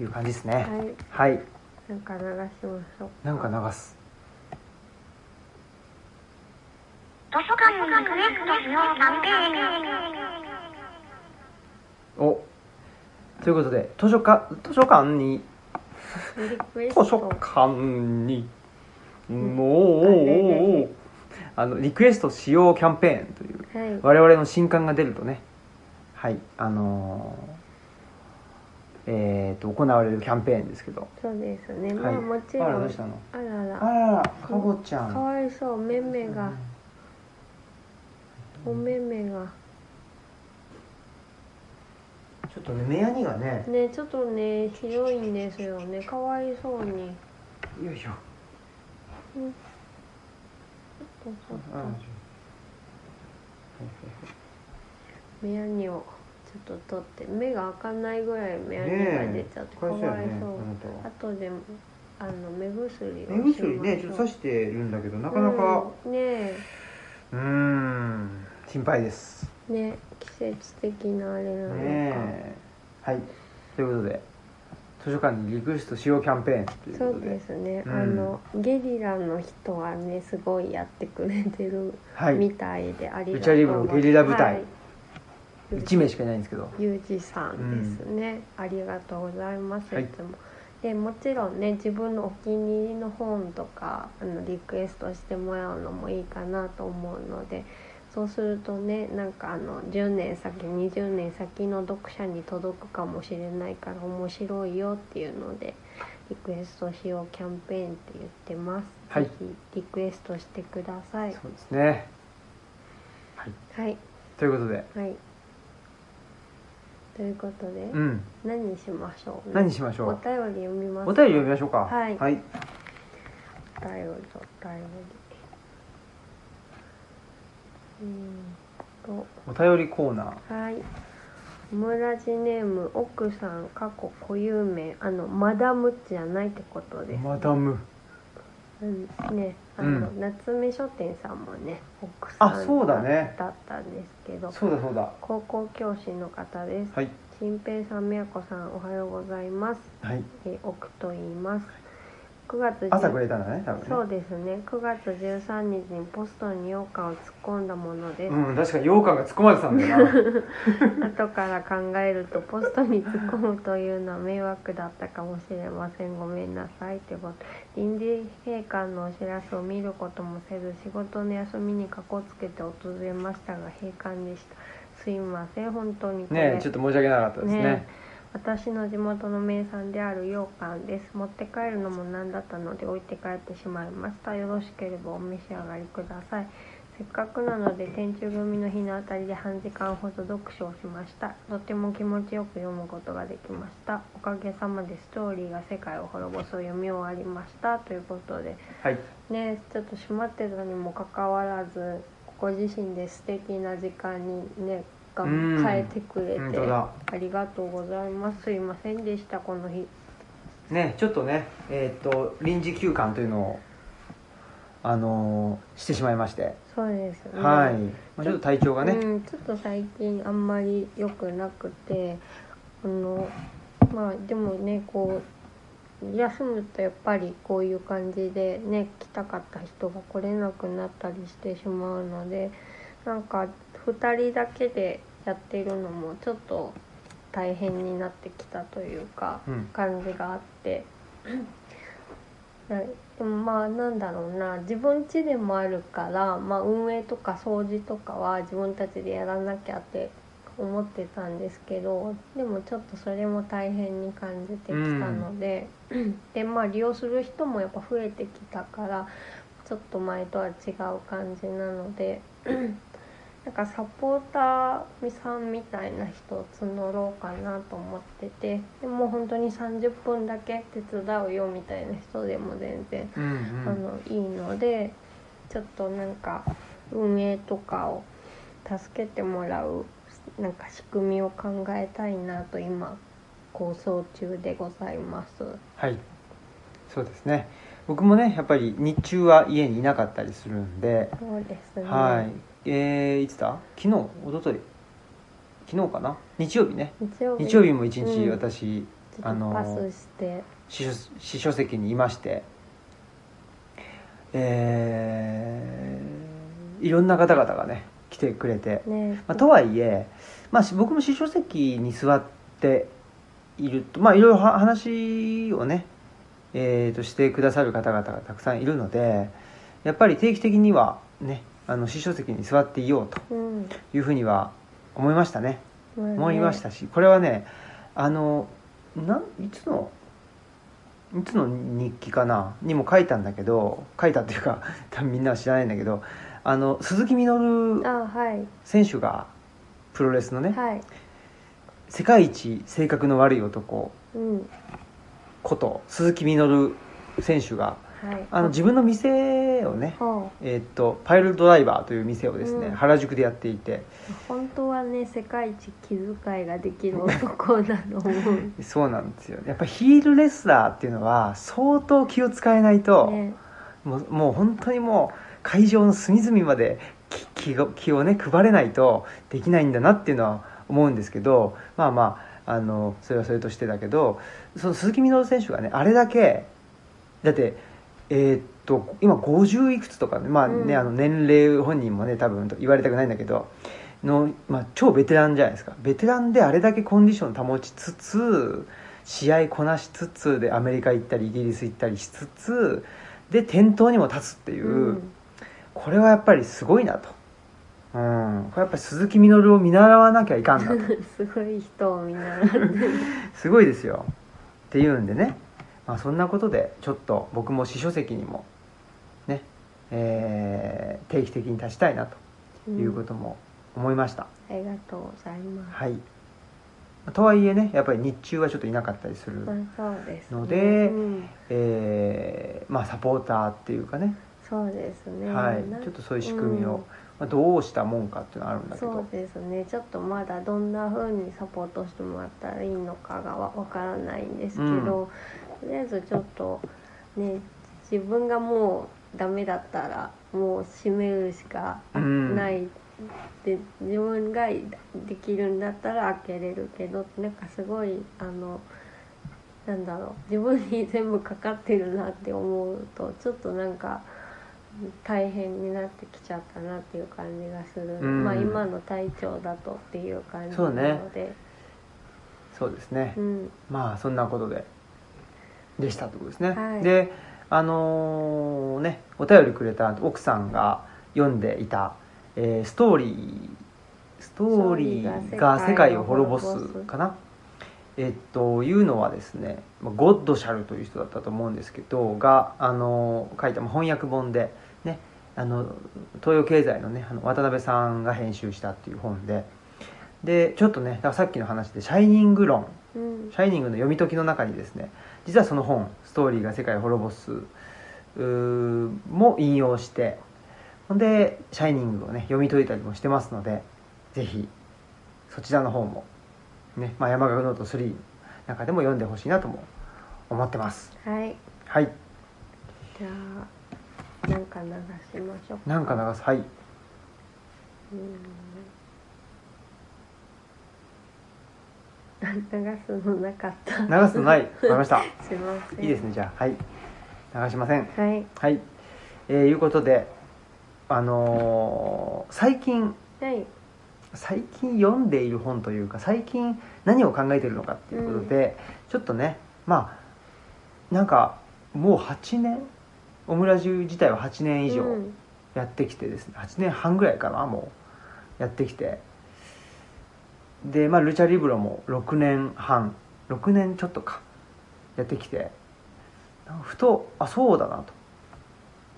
Speaker 1: いう感じですね。
Speaker 2: はい。
Speaker 1: はい、
Speaker 2: なんか流しましょう。
Speaker 1: なんか流す
Speaker 3: 図書館にリクエストしようキャンペーン。
Speaker 1: お。ということで図書館図書館に。図書
Speaker 2: ト
Speaker 1: 館に。も
Speaker 2: れ
Speaker 1: うあのリクエストしようキャンペーンという。
Speaker 2: はい。
Speaker 1: 我々の新刊が出るとね。はい。あのーえー、と行われるキャンペーンですけど。
Speaker 2: そうですね。ま
Speaker 1: はい。
Speaker 2: あもちろん。
Speaker 1: あら
Speaker 2: あらら。
Speaker 1: あららかぼちゃん。
Speaker 2: かわいそう。めめがおめめが。
Speaker 1: ちょっとね目やにがね。
Speaker 2: ねちょっとね広いんですよね。かわいそうに。
Speaker 1: よいしょ。
Speaker 2: そうそう
Speaker 1: あ
Speaker 2: 目やにをちょっと取って。目が開かないぐらい目やにが出ちゃってかわいそう。
Speaker 1: あなたは。
Speaker 2: 後であの目薬を
Speaker 1: 目薬ねちょっと刺してるんだけどなかなか。
Speaker 2: うんね
Speaker 1: うーん心配です。
Speaker 2: えね季節的なあれなのか、
Speaker 1: ねえ。はい。ということで図書館にリクエストしようキャンペーンという
Speaker 2: そう
Speaker 1: ことで。
Speaker 2: ですね、
Speaker 1: うん。
Speaker 2: あのゲリラの人はねすごいやってくれてる
Speaker 1: はい。
Speaker 2: みたいで、ありがとう
Speaker 1: ルチャリブロゲリラ部隊。
Speaker 2: はい。
Speaker 1: 1名しかいないんですけど。
Speaker 2: ゆうじさんですね、ありがとうございます、
Speaker 1: はい。
Speaker 2: い、つも。でもちろんね自分のお気に入りの本とかあのリクエストしてもらうのもいいかなと思うのでそうするとねなんかあの10年先20年先の読者に届くかもしれないから面白いよっていうのでリクエストしようキャンペーンって言ってます、
Speaker 1: はい。
Speaker 2: ぜひリクエストしてください。
Speaker 1: そうですね。
Speaker 2: はい。
Speaker 1: ということで。
Speaker 2: はい。ということで、
Speaker 1: うん。
Speaker 2: 何しましょう、
Speaker 1: 何しましょう？
Speaker 2: お便り読みます
Speaker 1: お便り読みましょうか。
Speaker 2: はい。
Speaker 1: はい、
Speaker 2: お便りお便りうーんと。
Speaker 1: お便りコーナー。
Speaker 2: はい。オムラジネーム奥さん過去固有名。あのマダムじゃないってことです。
Speaker 1: マダム。
Speaker 2: うんね。あの、
Speaker 1: うん。
Speaker 2: 夏目書店さんもね奥さん
Speaker 1: あそうだね。
Speaker 2: だったんですけど。
Speaker 1: そうだそうだ。
Speaker 2: 高校教師の方です。
Speaker 1: はい。
Speaker 2: 新平さん、みやこさん、おはようございます。
Speaker 1: はい。
Speaker 2: えー、奥と言います。9月10
Speaker 1: 朝くれたんだね多分ね
Speaker 2: そうですね。9月13日にポストに羊羹を突っ込んだものです。
Speaker 1: うん確かに羊羹が突っ込まれてたんだよな (laughs)
Speaker 2: 後から考えるとポストに突っ込むというのは迷惑だったかもしれません。ごめんなさいってこと。臨時閉館のお知らせを見ることもせず、仕事の休みにかこつけて訪れましたが閉館でした。すいません本当にこれ。
Speaker 1: ねちょっと申し訳なかったですね
Speaker 2: ね私の地元の名産である羊羹です。持って帰るのもなんだったので置いて帰ってしまいました。よろしければお召し上がりください。せっかくなので天中組の日のあたりで半時間ほど読書をしました。とても気持ちよく読むことができました。おかげさまでストーリーが世界を滅ぼすを読み終わりました。ということで。
Speaker 1: はい。
Speaker 2: ねちょっと閉まってたにもかかわらずご自身で素敵な時間にねが
Speaker 1: うん。
Speaker 2: 変えてくれてありがとうございます。すいませんでしたこの日。
Speaker 1: ねちょっとねえーっと臨時休館というのをあのーしてしまいまして、
Speaker 2: そうですね。
Speaker 1: はい、まあ、ちょっと体調がね、
Speaker 2: うん、ちょっと最近あんまり良くなくてあのまあでもねこう休むとやっぱりこういう感じでね来たかった人が来れなくなったりしてしまうのでなんか2人だけでやってるのもちょっと大変になってきたというか、
Speaker 1: うん。
Speaker 2: 感じがあって。なでもまあなんだろうな。自分家でもあるから、まあ、運営とか掃除とかは自分たちでやらなきゃって思ってたんですけどでもちょっとそれも大変に感じてきたので、でまあ利用する人もやっぱ増えてきたからちょっと前とは違う感じなのでなんかサポーターさんみたいな人を募ろうかなと思っててでも本当に30分だけ手伝うよみたいな人でも全然、
Speaker 1: うんうん
Speaker 2: あのいいのでちょっとなんか運営とかを助けてもらうなんか仕組みを考えたいなと今構想中でございます。
Speaker 1: はいそうですね僕もねやっぱり日中は家にいなかったりするんで、
Speaker 2: そうですね。
Speaker 1: はいえー、いつだ？昨日一昨日。昨日かな？日曜日ね。
Speaker 2: 日曜日。
Speaker 1: 日曜日も一日
Speaker 2: うん。
Speaker 1: 私、
Speaker 2: ちょっと
Speaker 1: あの
Speaker 2: パスして、
Speaker 1: 司書席にいまして。えーいろんな方々がね来てくれて、
Speaker 2: ね、
Speaker 1: まあ、とはいえ、まあ、し僕も司書席に座っているとまあいろいろは話をね、えー、としてくださる方々がたくさんいるのでやっぱり定期的にはねあの司書席に座っていようと
Speaker 2: うん、
Speaker 1: いうふうには思いましたね。
Speaker 2: まあね。
Speaker 1: 思いましたしこれはねあのなんいつのいつの日記かなにも書いたんだけど書いたっていうか (laughs) 多分みんなは知らないんだけどあの鈴木みのる選手がプロレスのね、
Speaker 2: はい。
Speaker 1: 世界一性格の悪い男
Speaker 2: うん。
Speaker 1: こと鈴木みのる選手が
Speaker 2: はい
Speaker 1: あの自分の店をね、
Speaker 2: は
Speaker 1: えーっとパイルドライバーという店をですね、
Speaker 2: うん。
Speaker 1: 原宿でやっていて。
Speaker 2: あ本当はね世界一気遣いができる男だと思う
Speaker 1: そうなんですよ。やっぱヒールレスラーっていうのは相当気を使えないと、
Speaker 2: ね。
Speaker 1: もうもう本当にもう会場の隅々まで気気を気をね配れないとできないんだなっていうのは思うんですけどまあまああのそれはそれとしてだけどその鈴木みのる選手がねあれだけだってえーっと今50いくつとかね,、まあね
Speaker 2: うん。
Speaker 1: あの年齢本人もね多分言われたくないんだけどの、まあ、超ベテランじゃないですか。ベテランであれだけコンディション保ちつつ試合こなしつつでアメリカ行ったりイギリス行ったりしつつで店頭にも立つっていう、
Speaker 2: うん。
Speaker 1: これはやっぱりすごいなと、うん、これやっぱり鈴木みのるを見習わなきゃいかんなと。(laughs)
Speaker 2: すごい人を見習って (laughs)
Speaker 1: すごいですよ。っていうんでね、まあ、そんなことでちょっと僕も司書席にもね、えー定期的に立ちたいなということも思いました、
Speaker 2: ありがとうございます、
Speaker 1: はい。とはいえねやっぱり日中はちょっといなかったりする、ので
Speaker 2: うん。
Speaker 1: えーまあ、サポーターっていうかね、
Speaker 2: そうですね。
Speaker 1: はい。ちょっとそういう仕組みを、まあ、どうしたもんかっていうのはあるんだけ
Speaker 2: そう
Speaker 1: ど
Speaker 2: ですね。ちょっとまだどんな風にサポートしてもらったらいいのかがわわからないんですけど、とりあえずちょっとね自分がもうダメだったらもう閉めるしか
Speaker 1: うん
Speaker 2: ない、で自分ができるんだったら開けれるけどなんかすごいあのなんだろう自分に全部かかってるなって思うとちょっとなんか大変になってきちゃったなっていう感じがする、
Speaker 1: うん。
Speaker 2: まあ今の体調だとっていう感じな
Speaker 1: そうね。
Speaker 2: ので
Speaker 1: そうですね、
Speaker 2: うん。
Speaker 1: まあそんなことででしたってことですね、
Speaker 2: はい。
Speaker 1: であのーねお便りくれた奥さんが読んでいた、えーストーリーストーリーが世界を滅ぼすかな？えっというのはですねまあゴッドシャルという人だったと思うんですけどがあの書いたまあ翻訳本でねあの東洋経済のねあの渡辺さんが編集したっていう本で。でちょっとねだからさっきの話で「シャイニング論」
Speaker 2: うん。
Speaker 1: シャイニングの読み解きの中にですね実はその本「ストーリーが世界を滅ぼす」も引用してほんで「シャイニング」をね読み解いたりもしてますのでぜひそちらの方もね、まあ、山岳ノート3の中でも読んでほしいなとも思ってます。
Speaker 2: はい。
Speaker 1: はい。
Speaker 2: じゃあなんか流しましょうか。
Speaker 1: なんか流す。はい。
Speaker 2: うん流すのなかった。
Speaker 1: 流すのない。わかりました。
Speaker 2: すいません。
Speaker 1: いいですねじゃあ。はい。流しません
Speaker 2: はい。
Speaker 1: はい。えー、いうことであのー最近
Speaker 2: はい。
Speaker 1: 最近読んでいる本というか最近何を考えているのかっていうことで、ちょっとねまあなんかもう8年オムラジ自体は8年以上
Speaker 2: うん。
Speaker 1: やってきてですね。8年半ぐらいかなもう。やってきてでまあルチャリブロも6年半6年ちょっとかやってきてふとあそうだなと。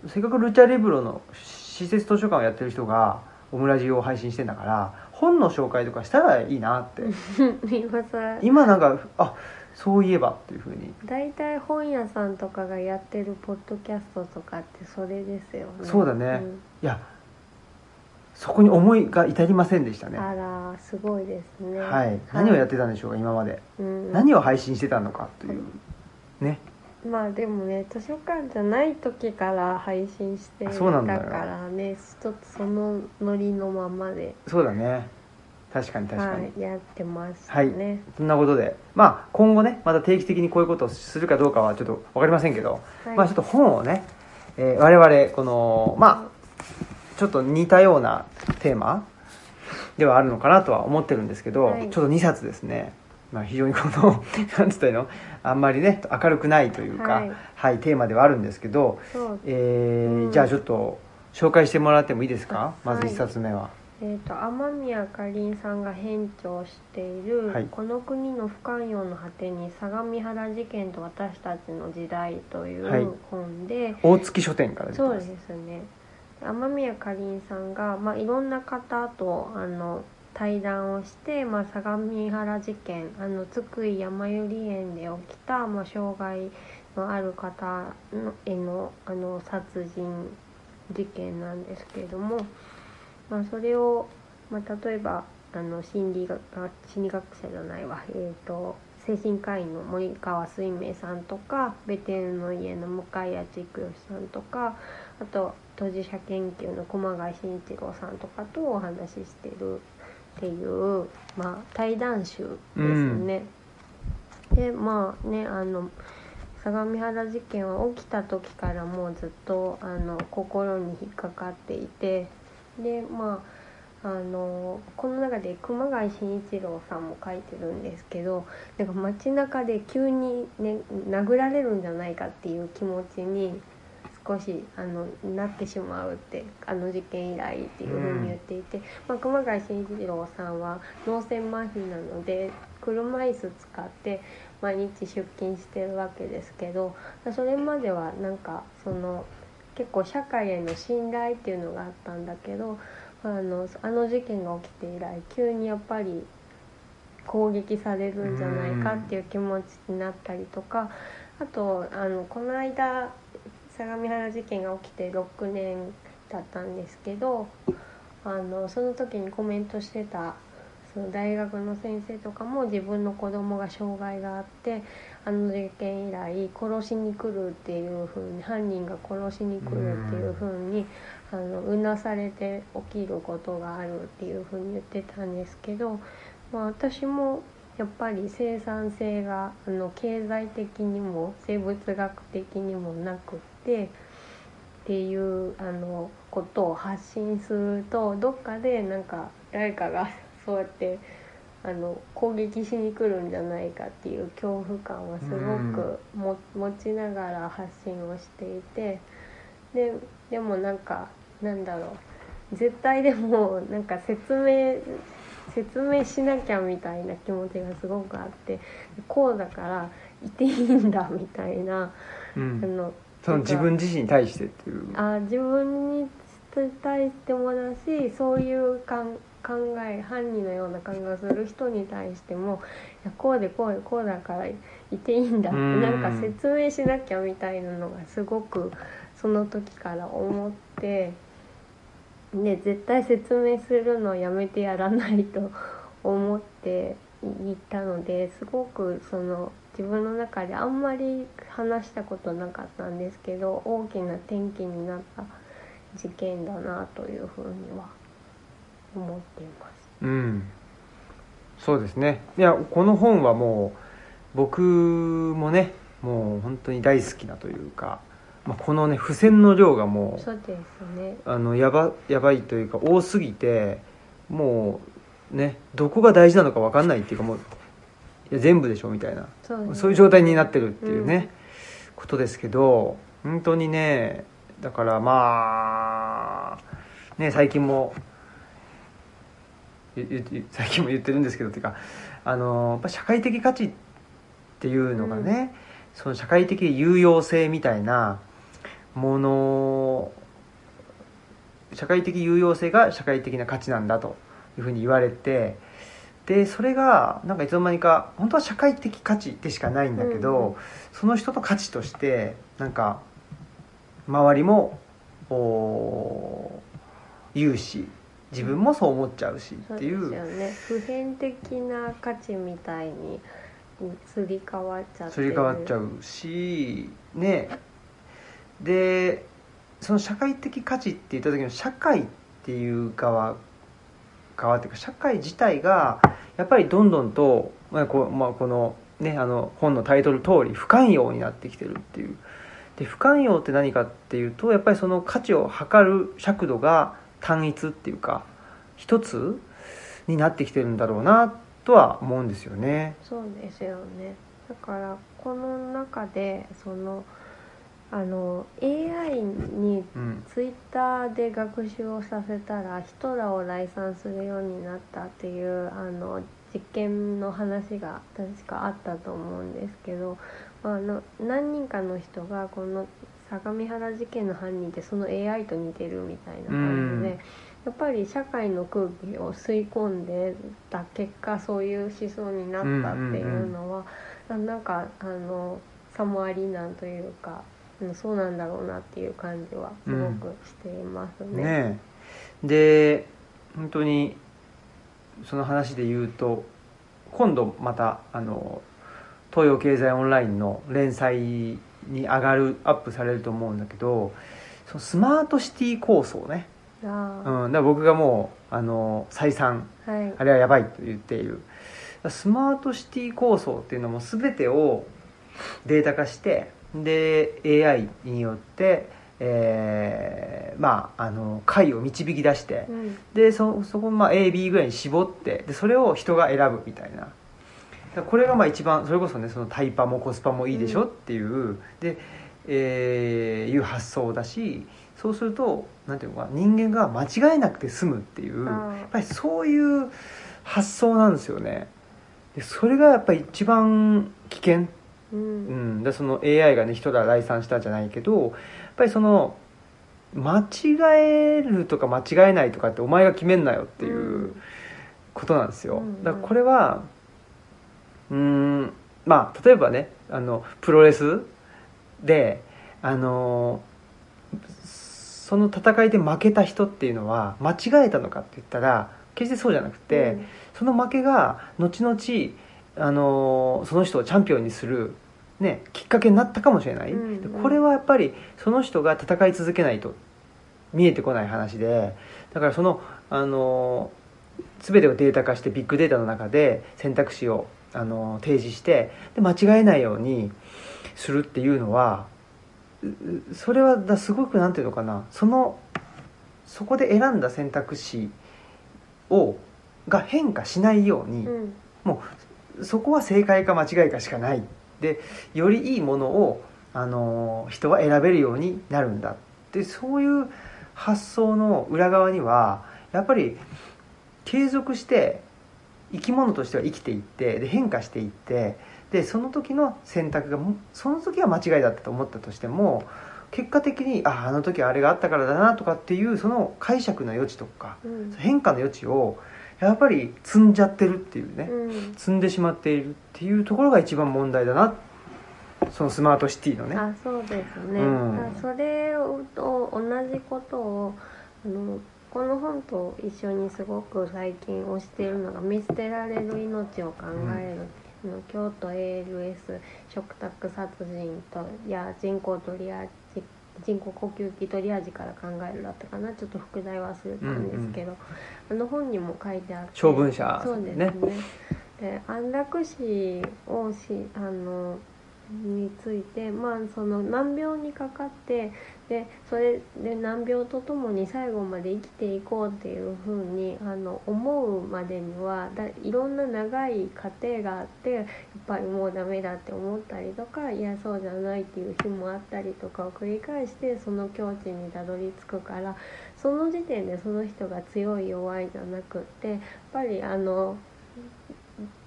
Speaker 1: せっかくルチャリブロの施設図書館をやってる人がオムラジを配信してんだから本の紹介とかしたらいいなって。(laughs)
Speaker 2: 今さ
Speaker 1: 今なんかあそういえばっていうふうに。
Speaker 2: 大体本屋さんとかがやってるポッドキャストとかってそれですよね。
Speaker 1: そうだね。いやそこに思いが至りませんでしたね。
Speaker 2: うんあらすごいですね。
Speaker 1: はい、何をやってたんでしょうか今まで、
Speaker 2: うん。
Speaker 1: 何を配信してたのかというね。
Speaker 2: まあでもね図書館じゃない時から配信して
Speaker 1: あ
Speaker 2: た
Speaker 1: そうなんだよ。
Speaker 2: からねちょっとそのノリのままで、
Speaker 1: そうだね。確かに確かに、
Speaker 2: はい、やってました
Speaker 1: はい。
Speaker 2: ね、
Speaker 1: そんなことで。まあ今後ねまた定期的にこういうことをするかどうかはちょっと分かりませんけど、
Speaker 2: はい。
Speaker 1: まあちょっと本をね、えー我々このまあちょっと似たようなテーマではあるのかなとは思ってるんですけど、
Speaker 2: はい。
Speaker 1: ちょっと2冊ですね、まあ、非常にこの (laughs) なんつったらいいの？あんまりね明るくないというか、は
Speaker 2: はいい
Speaker 1: テーマではあるんですけど、えー
Speaker 2: うん
Speaker 1: じゃあちょっと紹介してもらってもいいですか？まず
Speaker 2: はい。
Speaker 1: 1冊目は、
Speaker 2: えー、と雨宮かりんさんが編著している、
Speaker 1: はい。
Speaker 2: この国の不寛容の果てに相模原事件と私たちの時代」とい
Speaker 1: はい。う
Speaker 2: 本で、
Speaker 1: 大月書店から出て
Speaker 2: そうで
Speaker 1: ます
Speaker 2: すね雨宮かりんさんが、まあ、いろんな方とあの対談をして、まあ、相模原事件あの津久井やまゆり園で起きた、まあ、障害のある方のへのあの殺人事件なんですけれども、まあ、それを、まあ、例えばあの心理学心理学者じゃないわ、えー、と精神科医の森川水明さんとかベテルの家の向谷千育さんとかあと当事者研究の駒貝慎一郎さんとかとお話ししてるっていう、まあ、対談集ですね。でまあねあの相模原事件は起きた時からもうずっとあの心に引っかかっていてでまああのこの中で熊谷慎一郎さんも書いてるんですけどなんか街中で急に、ね、殴られるんじゃないかっていう気持ちに少しあのなってしまうってあの事件以来っていうふうに言っていて、まあ、熊谷慎一郎さんは脳性麻痺なので車椅子使って毎日出勤してるわけですけどそれまではなんかその結構社会への信頼っていうのがあったんだけどあのあの事件が起きて以来急にやっぱり攻撃されるんじゃないかっていう気持ちになったりとかあとあのこの間相模原事件が起きて6年だったんですけどあのその時にコメントしてたその大学の先生とかも自分の子供が障害があってあの事件以来殺しに来るっていう風に犯人が殺しに来るっていう風にあのうなされて起きることがあるっていう風に言ってたんですけど、まあ、私もやっぱり生産性があの経済的にも生物学的にもなくてっていうあのことを発信するとどっかでなんか誰かが (laughs) そうやってあの攻撃しに来るんじゃないかっていう恐怖感はすごくも持ちながら発信をしていてででもなんかなんだろう。絶対でも (laughs) なんか説明説明しなきゃみたいな気持ちがすごくあってこうだからいていいんだみたいな、あ
Speaker 1: うん、
Speaker 2: の
Speaker 1: その自分自身に対してっていう。
Speaker 2: あ自分に対してもだしそういうかん考え犯人のような考えをする人に対してもいやこうでこうでこうだからいていいんだって
Speaker 1: うん。
Speaker 2: なんか説明しなきゃみたいなのがすごくその時から思ってで絶対説明するのやめてやらないと思っていたのですごくその自分の中であんまり話したことなかったんですけど大きな転機になった事件だなというふうには思っています。
Speaker 1: うんそうですねいやこの本はもう僕もねもう本当に大好きなというか、まあ、このね付箋の量がもう
Speaker 2: そうですね。
Speaker 1: あのやばやばいというか多すぎてもうねどこが大事なのか分かんないっていうかもういや全部でしょみたいな。
Speaker 2: そう
Speaker 1: そういう状態になってるっていうね、ことですけど本当にねだからまあね最近も最近も言ってるんですけどっていうかあのやっぱ社会的価値っていうのがね、その社会的有用性みたいなもの社会的有用性が社会的な価値なんだというふうに言われてでそれがなんかいつの間にか本当は社会的価値でしかないんだけど、
Speaker 2: うんうん
Speaker 1: その人の価値としてなんか周りもお言うし自分もそう思っちゃうしっていう。
Speaker 2: ね。普遍的な価値みたいにすり替わっちゃって
Speaker 1: すり替わっちゃうしね。でその社会的価値って言った時の社会っていう側側っていうか社会自体がやっぱりどんどんと、まあこまあ、この,、ね、あの本のタイトル通り不寛容になってきてるっていうで不寛容って何かっていうとやっぱりその価値を測る尺度が単一っていうか一つになってきてるんだろうなとは思うんですよね。
Speaker 2: そうですよねだからこの中でそのあの AI に
Speaker 1: うん
Speaker 2: ツイッターで学習をさせたらヒトラーを来賛するようになったっていうあの実験の話が確かあったと思うんですけど、まあ、あの何人かの人がこの相模原事件の犯人ってその AI と似てるみたいな感じで、
Speaker 1: うん
Speaker 2: やっぱり社会の空気を吸い込んでた結果そういう思想になったっていうのは、ななんかあのさもありなんというか、うん、そうなんだろうなっていう感じはすごくしていますね。
Speaker 1: ねえ。で本当にその話で言うと今度またあの東洋経済オンラインの連載に上がるアップされると思うんだけどそのスマートシティ構想ね、
Speaker 2: あ
Speaker 1: うん、だから僕がもうあの再三
Speaker 2: あはい。
Speaker 1: あれはやばいと言っている。スマートシティ構想っていうのも全てをデータ化してで AI によって、えーまああの解を導き出して
Speaker 2: うん。
Speaker 1: でそそこまあ AB ぐらいに絞ってでそれを人が選ぶみたいな。これがまあ一番それこそねそのタイパもコスパもいいでしょっていう、で、えーいう発想だしそうするとなんていうのかな人間が間違えなくて済むっていう
Speaker 2: あ
Speaker 1: やっぱりそういう発想なんですよね。でそれがやっぱり一番危険、
Speaker 2: う
Speaker 1: うん。ん、でその AI がね人ら来賛したじゃないけどやっぱりその間違えるとか間違えないとかってお前が決めんなよっていうことなんですよ、
Speaker 2: うん。うん
Speaker 1: だからこれはうーんまあ例えばねあのプロレスであのその戦いで負けた人っていうのは間違えたのかって言ったら決してそうじゃなくて、その負けが後々あのその人をチャンピオンにする、ね、きっかけになったかもしれない、
Speaker 2: うんうん。
Speaker 1: でこれはやっぱりその人が戦い続けないと見えてこない話でだからそのあの全てをデータ化してビッグデータの中で選択肢をあの提示してで間違えないようにするっていうのはそれはだすごくなんていうのかなそのそこで選んだ選択肢をが変化しないように、
Speaker 2: うん。
Speaker 1: もうそこは正解か間違いかしかない。でよりいいものをあの人は選べるようになるんだでそういう発想の裏側にはやっぱり継続して生き物としては生きていってで変化していってでその時の選択がもその時は間違いだったと思ったとしても結果的にああの時はあれがあったからだなとかっていうその解釈の余地とか
Speaker 2: うん。
Speaker 1: 変化の余地をやっぱり積んじゃってるっていうね。
Speaker 2: うん。
Speaker 1: 積んでしまっているっていうところが一番問題だな。そのスマートシティのね。
Speaker 2: あそうですね、
Speaker 1: うん。
Speaker 2: あそれと同じことをあのこの本と一緒にすごく最近推しているのが「見捨てられる命を考える」あの京都 ALS 食卓殺人とや人工トリアージ人工呼吸器トリアージから考えるだったかな。ちょっと副題忘れたんですけど、あの本にも書いてあって
Speaker 1: 長文社
Speaker 2: そうですね。で安楽死をしあのについてまあその難病にかかってでそれで難病とともに最後まで生きていこうっていうふうにあの思うまでにはだいろんな長い過程があってやっぱりもうダメだって思ったりとかいやそうじゃないっていう日もあったりとかを繰り返してその境地にたどり着くからその時点でその人が強い弱いじゃなくってやっぱりあの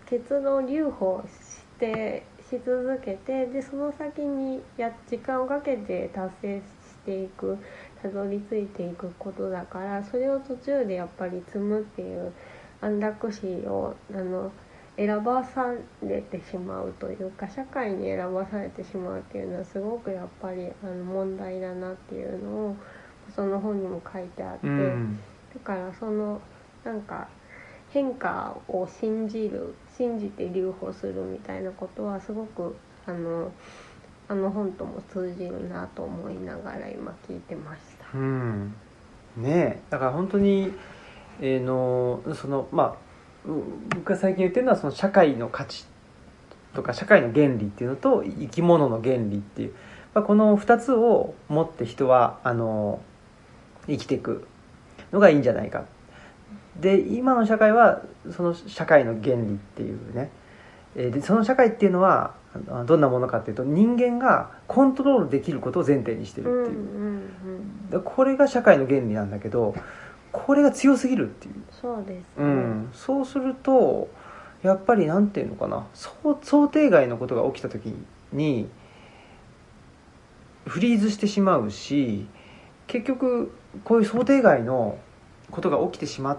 Speaker 2: 結論留保してし続けてでその先にや時間をかけて達成していくたどり着いていくことだからそれを途中でやっぱり積むっていう安楽死をあの選ばされてしまうというか社会に選ばされてしまうっていうのはすごくやっぱりあの問題だなっていうのをその本にも書いてあって。
Speaker 1: うん
Speaker 2: だからそのなんか変化を信じる信じて留保するみたいなことはすごくあのあの本とも通じるなと思いながら今聞いてました。
Speaker 1: うんねえだから本当に、えーのそのまあう僕が最近言ってるのはその社会の価値とか社会の原理っていうのと生き物の原理っていう、まあ、この2つを持って人はあの生きていくのがいいんじゃないか。で今の社会はその社会の原理っていうね。えーでその社会っていうのはあどんなものかっていうと人間がコントロールできることを前提にして
Speaker 2: う。んう
Speaker 1: るっていう、
Speaker 2: ん。
Speaker 1: でこれが社会の原理なんだけどこれが強すぎるっていう、
Speaker 2: そうですね。
Speaker 1: うん、そうするとやっぱりなんていうのかな。想想定外のことが起きた時にフリーズしてしまうし結局こういう想定外のことが起きてしまっ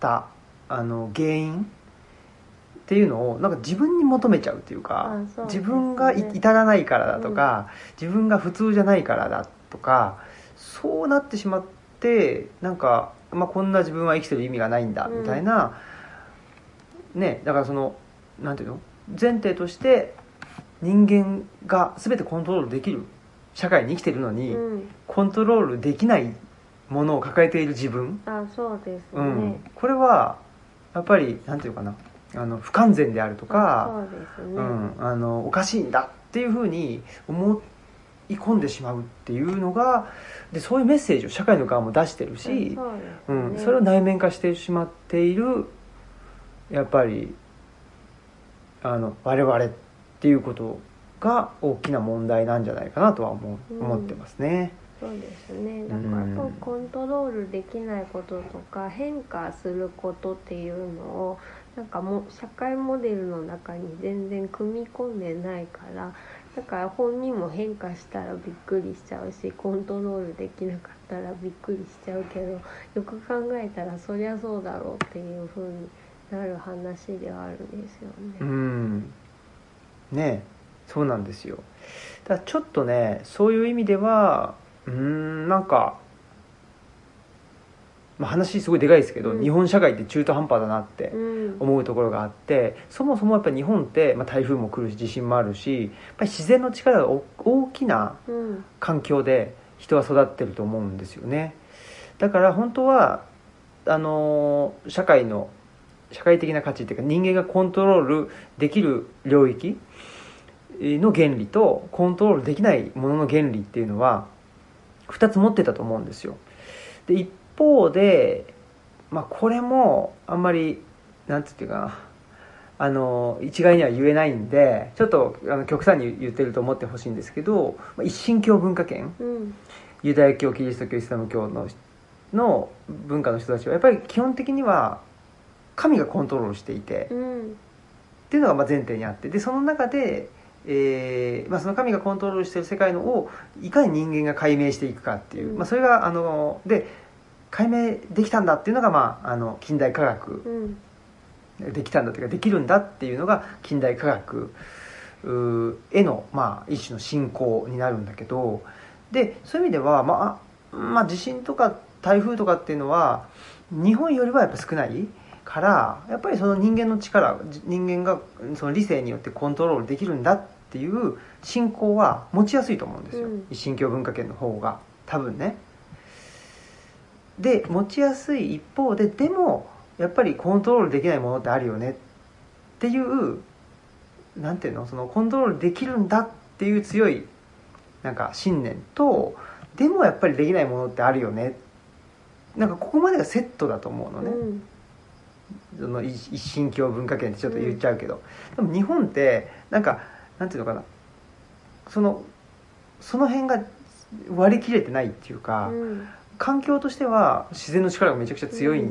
Speaker 1: たあの原因っていうのをなんか自分に求めちゃうっていうか
Speaker 2: ね。
Speaker 1: 自分がい至らないからだとか、自分が普通じゃないからだとかそうなってしまってなんか、まあ、こんな自分は生きてる意味がないんだ
Speaker 2: うん
Speaker 1: みたいな、ねだからそのなんていうの？前提として人間が全てコントロールできる社会に生きてるのに、
Speaker 2: うん、
Speaker 1: コントロールできないものを抱えている自分、
Speaker 2: あそうですね。
Speaker 1: うん、これはやっぱりなんていうかな。あの不完全であるとか、
Speaker 2: そうですね。
Speaker 1: うん、あのおかしいんだっていうふうに思い込んでしまうっていうのがでそういうメッセージを社会の側も出してるし、
Speaker 2: そうです
Speaker 1: う
Speaker 2: ね
Speaker 1: ん、それを内面化してしまっているやっぱりあの我々っていうことが大きな問題なんじゃないかなとは思思ってますね。
Speaker 2: そうですね。だからやっぱコントロールできないこととか変化することっていうのをなんかもう社会モデルの中に全然組み込んでないからだから本人も変化したらびっくりしちゃうしコントロールできなかったらびっくりしちゃうけどよく考えたらそりゃそうだろうっていう風になる話ではあるんですよ
Speaker 1: う
Speaker 2: ね。
Speaker 1: ん。ねそうなんですよ。だちょっとねそういう意味ではうーんなんか、まあ、話すごいでかいですけど、
Speaker 2: うん。
Speaker 1: 日本社会って中途半端だなって
Speaker 2: うん。
Speaker 1: 思うところがあってそもそもやっぱり日本って、まあ、台風も来るし地震もあるしやっぱり自然の力がお大きな
Speaker 2: うん。
Speaker 1: 環境で人は育ってると思うんですよね。だから本当はあのー社会の社会的な価値っていうか人間がコントロールできる領域の原理とコントロールできないものの原理っていうのは2つ持ってたと思うんですよ。で一方で、まあ、これもあんまりなんていうかな。あの一概には言えないんでちょっとあの極端に言ってると思ってほしいんですけどまあ一神教文化圏。
Speaker 2: うん。
Speaker 1: ユダヤ教キリスト教イスラム教のの文化の人たちはやっぱり基本的には神がコントロールしていて、
Speaker 2: うん。
Speaker 1: っていうのがまあ前提にあって。でその中で、えーまあ、その神がコントロールしている世界のをいかに人間が解明していくかっていう、
Speaker 2: うん
Speaker 1: まあ、それがあので解明できたんだっていうのが、まあ、あの近代科学。
Speaker 2: うん。
Speaker 1: できたんだというかできるんだっていうのが近代科学への、まあ、一種の信仰になるんだけどでそういう意味では、まあ、まあ地震とか台風とかっていうのは日本よりはやっぱ少ないからやっぱりその人間の力じ人間がその理性によってコントロールできるんだっていう信仰は持ちやすいと思うんですよ、
Speaker 2: うん。
Speaker 1: 一神教文化圏の方が。多分ね。で持ちやすい一方ででもやっぱりコントロールできないものってあるよね。っていうなんていうの？そのコントロールできるんだっていう強いなんか信念とでもやっぱりできないものってあるよね。なんかここまでがセットだと思うのね、
Speaker 2: うん。
Speaker 1: その一一神教文化圏ってちょっと言っちゃうけど、でも日本ってなんかなんていうのかな。そのその辺が割り切れてないっていうか、
Speaker 2: うん。
Speaker 1: 環境としては自然の力がめちゃくちゃ強い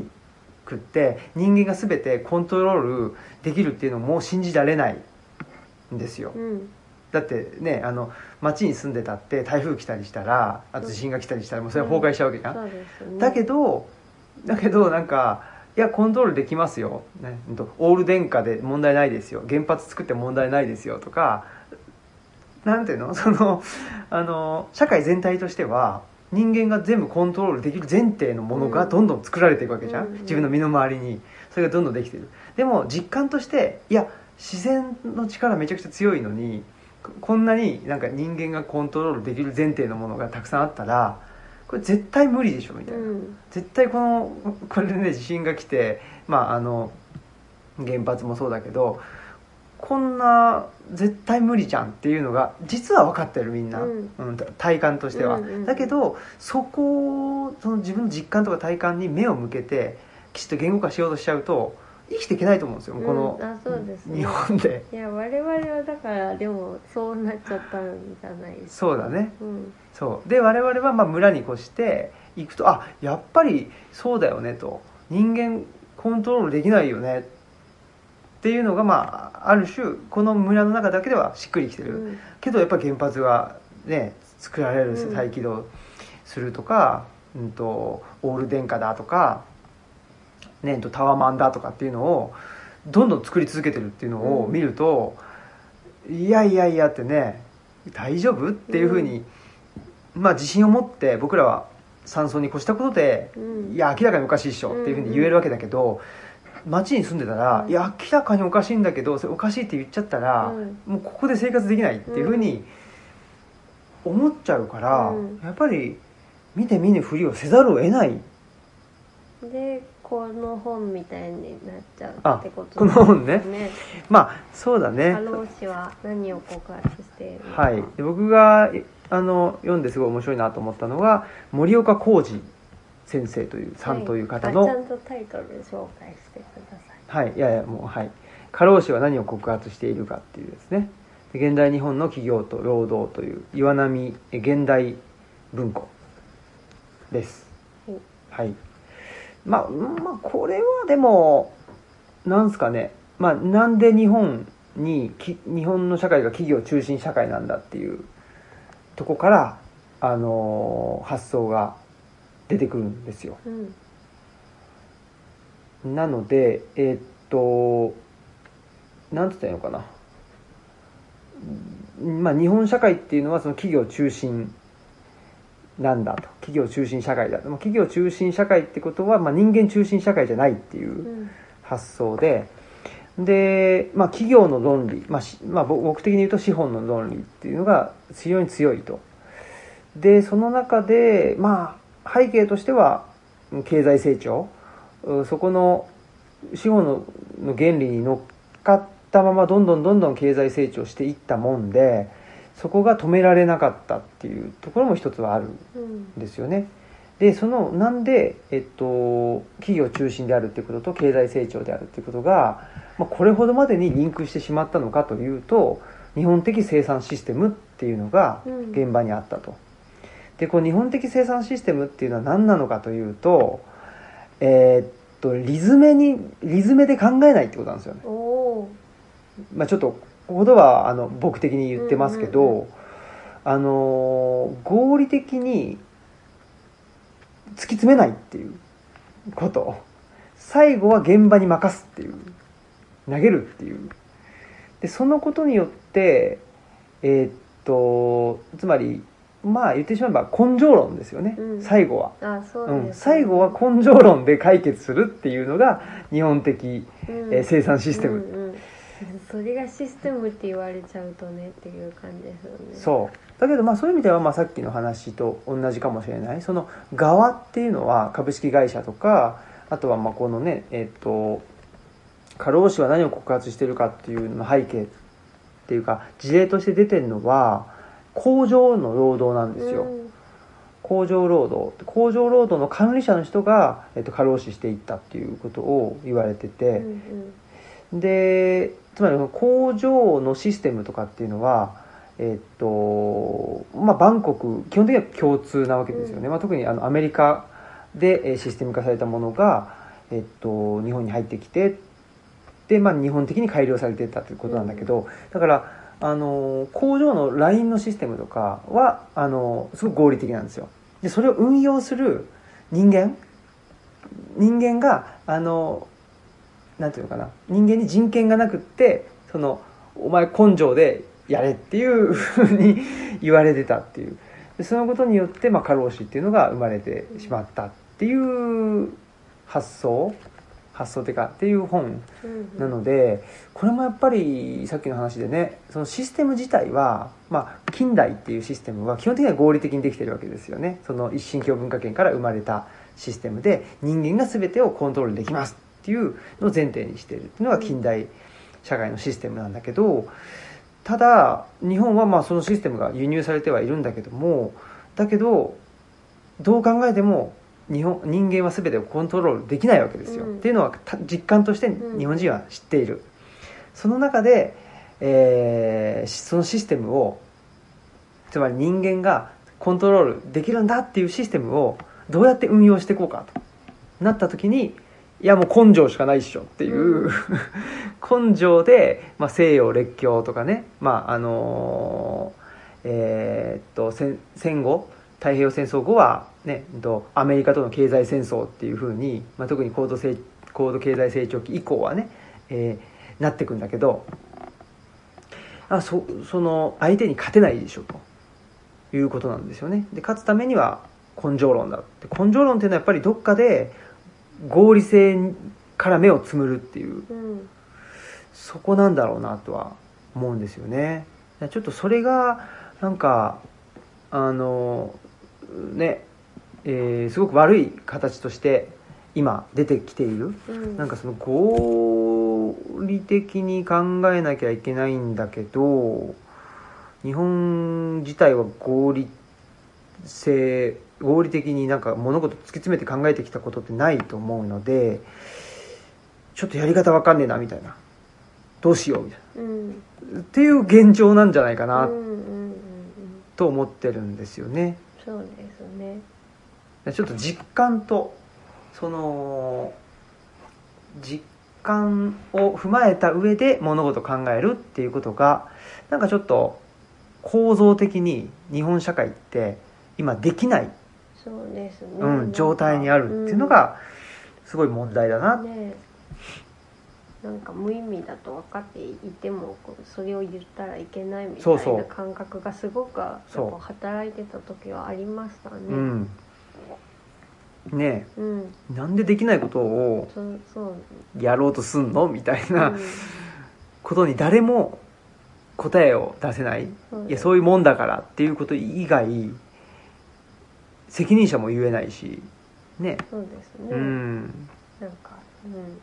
Speaker 1: くって、人間が全てコントロールできるっていうのも信じられないんですよ、
Speaker 2: うん。
Speaker 1: だってねあの町に住んでたって台風来たりしたらあと地震が来たりしたらもうそれは崩壊しちゃうわけじゃん、だけどだけどなんかいやコントロールできますよ、ね、オール電化で問題ないですよ。原発作って問題ないですよとかなんていうの？(laughs) そのあの社会全体としては人間が全部コントロールできる前提のものが
Speaker 2: うん。
Speaker 1: どんどん作られていくわけじゃん、
Speaker 2: うん。
Speaker 1: 自分の身の回りに。それがどんどんできてる。でも実感としていや自然の力めちゃくちゃ強いのにここんなになんか人間がコントロールできる前提のものがたくさんあったらこれ絶対無理でしょみたいな、
Speaker 2: うん。
Speaker 1: 絶対この (laughs) これでね地震が来てまああの原発もそうだけどこんな絶対無理じゃんっていうのが実は分かってるみんな、
Speaker 2: うん。
Speaker 1: うん体感としては、
Speaker 2: うんうん
Speaker 1: だけどそこをその自分の実感とか体感に目を向けてきちっと言語化しようとしちゃうと生きていけないと思うんですよ、この
Speaker 2: うんあそうですね。
Speaker 1: 日本で。
Speaker 2: いや我々はだからでもそうなっちゃったんじゃないですか。
Speaker 1: そうだね。
Speaker 2: うん
Speaker 1: そう。で我々はまあ村に越して行くとあやっぱりそうだよねと。人間コントロールできないよね。っていうのがまあある種この村の中だけではしっくりきてる、
Speaker 2: うん。
Speaker 1: けどやっぱ原発がね作られる
Speaker 2: うん。
Speaker 1: 再起動するとか、うん、とオール電化だとか、ね、うんとタワマンだとかっていうのをどんどん作り続けてるっていうのを
Speaker 2: うん。
Speaker 1: 見ると、いやいやいやってね大丈夫？っていうふうに、まあ自信を持って僕らは山荘に越したことで、
Speaker 2: うん。
Speaker 1: いや明らかにおかしいっしょっていうふうに言えるわけだけど、街に住んでたら、
Speaker 2: うん。
Speaker 1: いや明らかにおかしいんだけどそれおかしいって言っちゃったら、
Speaker 2: うん。
Speaker 1: もうここで生活できないっていうふうに思っちゃうから、
Speaker 2: うん。
Speaker 1: やっぱり見て見ぬふりをせざるを得ない。
Speaker 2: でこの本みたいになっちゃうってこと
Speaker 1: この本ね。
Speaker 2: ね。
Speaker 1: まあそうだね。
Speaker 2: 過労死は何を告発している
Speaker 1: はい。で僕があの読んですごい面白いなと思ったのが森岡浩二先生というさんという方の、
Speaker 2: はい。あちゃんとタイトル紹介してください。
Speaker 1: はい、いやいやもうはい。過労死は何を告発しているかっていうですね。で現代日本の企業と労働という岩波え現代文庫です。
Speaker 2: はい。
Speaker 1: はい。まあまあこれはでもなんすかね。まあなんで日本にき日本の社会が企業中心社会なんだっていうとこからあのー発想が出てくるんですよ。
Speaker 2: うん。
Speaker 1: なのでえーっとなんて言ったらいいのかな。うんまあ日本社会っていうのはその企業中心なんだと。企業中心社会だ。でも企業中心社会ってことは、まあ、人間中心社会じゃないっていううん。発想でで、まあ、企業の論理、まあまあ、僕的に言うと資本の論理っていうのが非常に強いとでその中でまあ背景としては経済成長そこの資本のの原理に乗っかったままどんどんどんどん経済成長していったもんでそこが止められなかったっていうところも一つはある
Speaker 2: ん
Speaker 1: んですよね。でそのなんで、えっと、企業中心であるっていうことと経済成長であるっていうことが、まあ、これほどまでにリンクしてしまったのかというと日本的生産システムっていうのが
Speaker 2: うん。
Speaker 1: 現場にあったと。でこの日本的生産システムっていうのは何なのかというとえーっとリズムにリズムで考えないってことなんですよね。まあ、ちょっとここではあの僕的に言ってますけど、
Speaker 2: うんうん。
Speaker 1: あのー合理的に突き詰めないっていうこと。最後は現場に任すっていう。投げるっていう。でそのことによってえーっとつまりまあ言ってしまえば根性論ですよね、
Speaker 2: うん。
Speaker 1: 最後は。
Speaker 2: あそう
Speaker 1: うん、最後は根性論で解決するっていうのが日本的、
Speaker 2: うん。
Speaker 1: えー生産システム、
Speaker 2: うんうん。それがシステムって言われちゃうとねっていう感じですよね。
Speaker 1: そうだけどまあそういう意味ではまあさっきの話と同じかもしれない。その側っていうのは株式会社とかあとはまあこのねえっ、と過労死は何を告発してるかっていうのの背景っていうか事例として出てるのは工場の労働なんですよ、
Speaker 2: うん。
Speaker 1: 工場労働。工場労働の管理者の人が、えっと過労死していったっていうことを言われてて、
Speaker 2: うん
Speaker 1: でつまり工場のシステムとかっていうのはえっとまあバンコク基本的には共通なわけですよね、
Speaker 2: うん。
Speaker 1: まあ、特にあのアメリカでえーシステム化されたものが、えっと、日本に入ってきてで、まあ、日本的に改良されてたということなんだけど、だからあの工場の LINE のシステムとかはあのすごく合理的なんですよ。でそれを運用する人間人間があのなんていうのかな。人間に人権がなくってそのお前根性でやれっていうふうに (laughs) 言われてたっていう。でそのことによって、まあ、過労死っていうのが生まれてしまったっていう発想。発想っていうかっていう本なのでこれもやっぱりさっきの話でねそのシステム自体は、まあ、近代っていうシステムは基本的には合理的にできてるわけですよね。その一神教文化圏から生まれたシステムで人間が全てをコントロールできますっていうのを前提にしているっていうのが近代社会のシステムなんだけどただ日本はまあそのシステムが輸入されてはいるんだけどもだけどどう考えても日本人間は全てをコントロールできないわけですよ、
Speaker 2: うん。
Speaker 1: っていうのはた実感として
Speaker 2: うん。
Speaker 1: 日本人は知っている、その中で、えーしそのシステムをつまり人間がコントロールできるんだっていうシステムをどうやって運用していこうかとなった時にいやもう根性しかないっしょっていう、(laughs) 根性で、まあ、西洋列強とかね、まああのーえーっと戦戦後太平洋戦争後は、ね、アメリカとの経済戦争っていうふうに、まあ、特に高度成高度経済成長期以降はね、えーなっていくんだけどあそその相手に勝てないでしょと。いうことなんですよね。で勝つためには根性論だって。根性論っていうのはやっぱりどっかで合理性から目をつむるっていう。
Speaker 2: うん。
Speaker 1: そこなんだろうなとは思うんですよね。ちょっとそれがなんかあのね、えーすごく悪い形として今出てきている。
Speaker 2: うん。
Speaker 1: なんかその合理的に考えなきゃいけないんだけど日本自体は合理性合理的になんか物事突き詰めて考えてきたことってないと思うのでちょっとやり方わかんねえなみたいな。どうしようみたい
Speaker 2: うん。
Speaker 1: なっていう現状なんじゃないか
Speaker 2: うん
Speaker 1: な
Speaker 2: うんうんうん。
Speaker 1: と思ってるんですよね。
Speaker 2: そうですね。
Speaker 1: ちょっと実感とその実感を踏まえた上で物事を考えるっていうことがなんかちょっと構造的に日本社会って今できない、
Speaker 2: そうですね、
Speaker 1: うん、状態にあるっていうのがすごい問題だな、
Speaker 2: うんねなんか無意味だと分かっていてもそれを言ったらいけないみたいな感覚がすごく働いてた時はありましたね。
Speaker 1: うん。ね
Speaker 2: うん。
Speaker 1: えなんでできないことをやろうとすんのみたいな
Speaker 2: うん。
Speaker 1: ことに誰も答えを出せない。いやそういうもんだからっていうこと以外責任者も言えないしね。
Speaker 2: そうですね、
Speaker 1: うん。
Speaker 2: なんか、うん、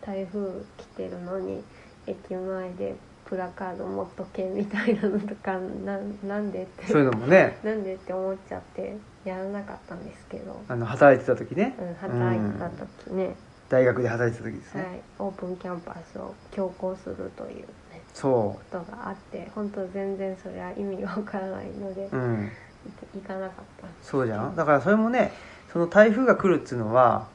Speaker 2: 台風来てるのに駅前でプラカード持っとけみたいなのとかななんでって。
Speaker 1: そういうのもね。
Speaker 2: なんでって思っちゃってやらなかったんですけど、
Speaker 1: あの働いてた時ね。
Speaker 2: うん、働いてた時ね、
Speaker 1: 大学で働いてた時です
Speaker 2: はい。
Speaker 1: ね、、
Speaker 2: オープンキャンパスを強行するという、ね、
Speaker 1: そ
Speaker 2: ことがあって本当全然それは意味がわからないので。
Speaker 1: ううん
Speaker 2: 行かなかった。
Speaker 1: そうじゃん？だからそれもねその台風が来るっていうのは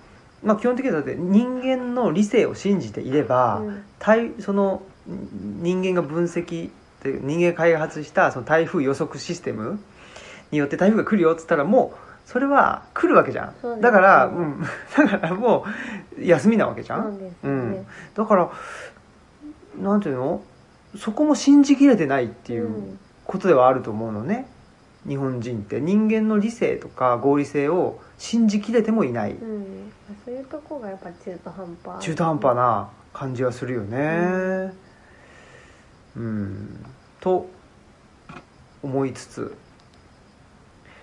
Speaker 1: まあ基本的にはだって人間の理性を信じていれば、
Speaker 2: うん。
Speaker 1: 台その人間が分析っていう人間が開発したその台風予測システムによって台風が来るよっつったらもうそれは来るわけじゃん。だから、
Speaker 2: う
Speaker 1: うん。ん、(laughs) だからもう休みなわけじゃ
Speaker 2: ん。ですよ
Speaker 1: うん。
Speaker 2: ね、
Speaker 1: だからなんていうの？そこも信じきれてないっていう
Speaker 2: うん。
Speaker 1: ことではあると思うのね日本人って人間の理性とか合理性を信じきれてもいない、
Speaker 2: うん、そういうとこがやっぱ中途半端。
Speaker 1: 中途半端な感じはするよね。うん、と思いつつ。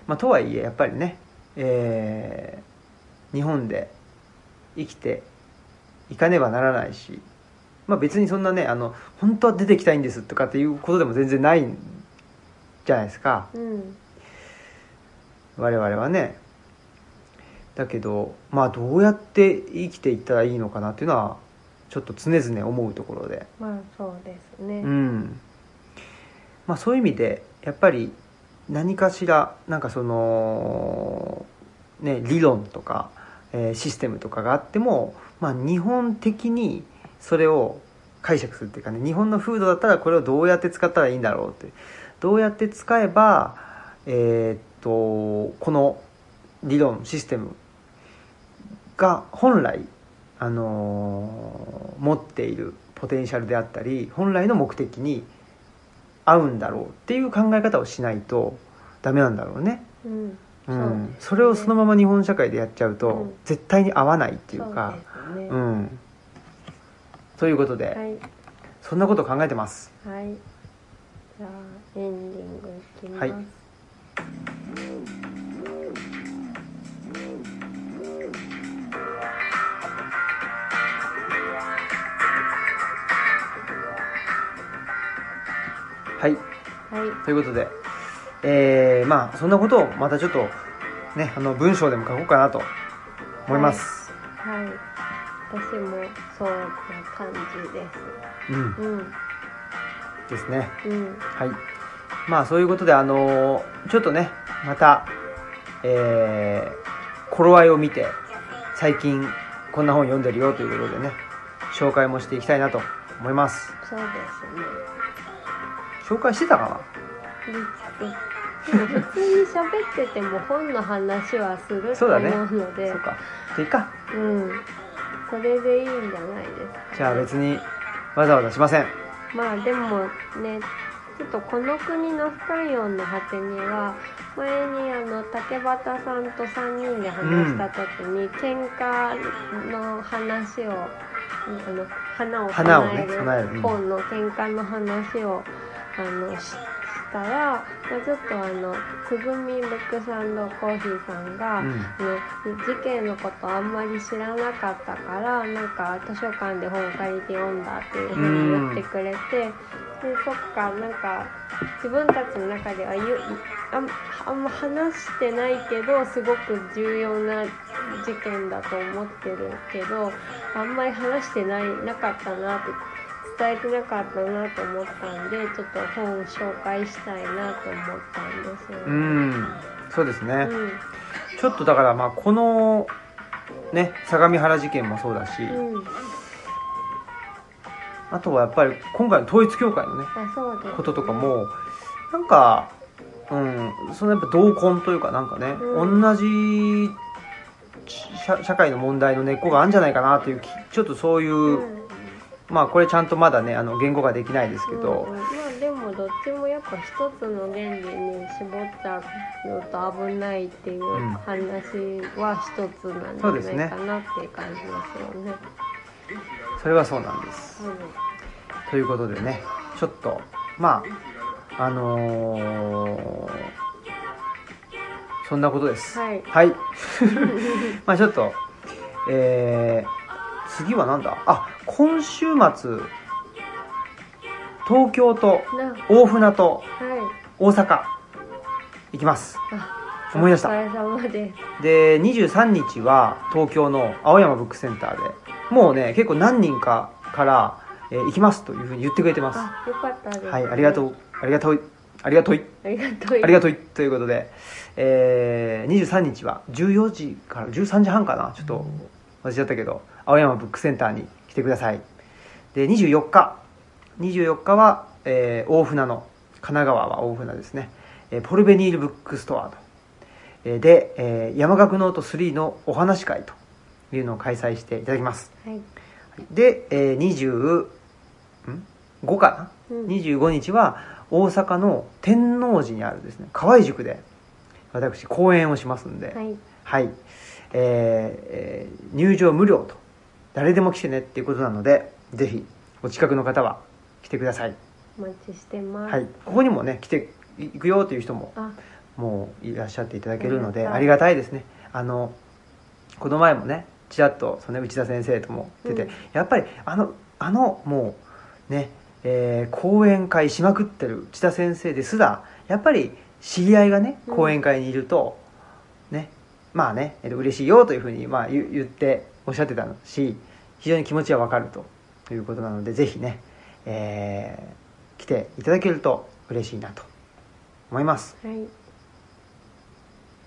Speaker 1: まあとはいえやっぱりねえー日本で生きていかねばならないしまあ別にそんなねあの本当は出てきたいんですとかっていうことでも全然ないんじゃないですか。
Speaker 2: うん。
Speaker 1: 我々はね。だけどまあどうやって生きていったらいいのかなっていうのはちょっと常々思うところで。
Speaker 2: まあそうですね、
Speaker 1: うん。まあそういう意味でやっぱり何かしらなんかそのね理論とか、えーシステムとかがあってもまあ日本的にそれを解釈するっていうかね日本の風土だったらこれをどうやって使ったらいいんだろうってどうやって使えばえーっとこの理論システムが本来あのー持っているポテンシャルであったり本来の目的に合うんだろうっていう考え方をしないとダメなんだろうね、
Speaker 2: うん。
Speaker 1: う
Speaker 2: そ
Speaker 1: んそれをそのまま日本社会でやっちゃうと、
Speaker 2: うん。
Speaker 1: 絶対に合わないっていうか。
Speaker 2: そうね、
Speaker 1: うん。ということで、
Speaker 2: はい。
Speaker 1: そんなことを考えてます。
Speaker 2: はい。じゃあエンディングいきます、
Speaker 1: はい。はい。
Speaker 2: はい。
Speaker 1: ということでえー、まあそんなことをまたちょっとねあの文章でも書こうかなと思います、
Speaker 2: はい。私もそうな感じです。
Speaker 1: うん。
Speaker 2: うん。
Speaker 1: ですね。
Speaker 2: うん。
Speaker 1: はいまあそういうことであのーちょっとねまたえー、頃合いを見て最近こんな本読んでるよということでね紹介もしていきたいなと思います。
Speaker 2: そうですね。
Speaker 1: 紹介してたか
Speaker 2: ででも普通に喋ってても本の話はすると思うので。
Speaker 1: なそうかじゃあいいか
Speaker 2: うん。それでいいんじゃないですか、
Speaker 1: じゃあ別にわざわざしません
Speaker 2: まあでもねちょっとこの国の不寛容の果てには前にあの竹俣さんと3人で話した時に、喧嘩の話をあの花を
Speaker 1: 花
Speaker 2: える
Speaker 1: 備える。うん
Speaker 2: 本の喧嘩の話をあのししたら、まあ、ちょっとあのつぐみブックサンドコーヒーさんが、
Speaker 1: うん。
Speaker 2: あの事件のことあんまり知らなかったからなんか図書館で本借りて読んだっていうふうに言ってくれて、でそっかなんか自分たちの中ではゆあんあんま話してないけどすごく重要な事件だと思ってるけどあんまり話してないなかったなって伝えてなかったなと思ったんでちょっと本紹介したいなと思ったんですよ
Speaker 1: う
Speaker 2: ね。
Speaker 1: んそうですね、
Speaker 2: うん。
Speaker 1: ちょっとだからまあこのね相模原事件もそうだし、
Speaker 2: うん、
Speaker 1: あとはやっぱり今回の統一教会のねこととかもなんかうんそのやっぱ同根というかなんかね、
Speaker 2: うん。
Speaker 1: 同じ社社会の問題の根っこがあるんじゃないかなっていうきちょっとそういう、
Speaker 2: うん。
Speaker 1: まあこれちゃんとまだねあの言語ができないですけど、
Speaker 2: でもどっちもやっぱ一つの原理に絞っちゃうと危ないっていう
Speaker 1: うん。
Speaker 2: 話は一つなんじゃないかなっていう感じですよね。
Speaker 1: それはそうなんです。
Speaker 2: うん
Speaker 1: ということでねちょっとまああのーそんなことです。
Speaker 2: はい。
Speaker 1: はい。(laughs) まあちょっとえー、次はなんだ？あ今週末東京と
Speaker 2: な
Speaker 1: 大船と
Speaker 2: はい。
Speaker 1: 大阪行きます。
Speaker 2: あ
Speaker 1: 思い出した。
Speaker 2: です。
Speaker 1: で23日は東京の青山ブックセンターでもうね結構何人かから、えー行きますというふうに言ってくれてます。
Speaker 2: あよかったです、
Speaker 1: はいありがとう。ありがとう。ありがとう
Speaker 2: ありがとう
Speaker 1: ありがとうということで、えー、23日は14時から13時半かな。ちょっと忘れちゃったけど青山ブックセンターに来てください。で24日。24日は、えー大船の神奈川は大船ですね、えーポルベニールブックストアと、えーで、えー山岳ノート3のお話会というのを開催していただきます。
Speaker 2: はい。
Speaker 1: で、えー、25かな、
Speaker 2: うん。
Speaker 1: 25日は大阪の天王寺にあるですね河合塾で私講演をしますんで。
Speaker 2: はい。
Speaker 1: はい、えーえー入場無料と誰でも来てねっていうことなのでぜひお近くの方は来てください、
Speaker 2: お待ちしてます。
Speaker 1: はい、ここにもね来ていくよという人も
Speaker 2: あ。
Speaker 1: もういらっしゃっていただけるのであり
Speaker 2: が
Speaker 1: たいですね。あのこの前もねちらっとその、ね、内田先生とも出て、
Speaker 2: うん。
Speaker 1: やっぱりあのあのもうね、えー講演会しまくってる内田先生ですらやっぱり知り合いがね
Speaker 2: うん。
Speaker 1: 講演会にいると、ねまあね、えっと嬉しいよというふうに、まあ、言言っておっしゃってたし非常に気持ちはわかるということなのでぜひね、えー来ていただけると嬉しいなと思います。
Speaker 2: はい。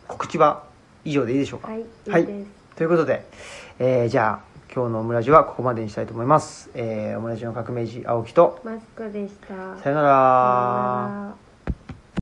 Speaker 1: 告知は以上でいいでしょうか、
Speaker 2: はい
Speaker 1: はい
Speaker 2: です
Speaker 1: ということで、えーじゃあ今日のオムラジはここまでにしたいと思います、えーオムラジの革命児青木と
Speaker 2: マスクでした。
Speaker 1: さよなら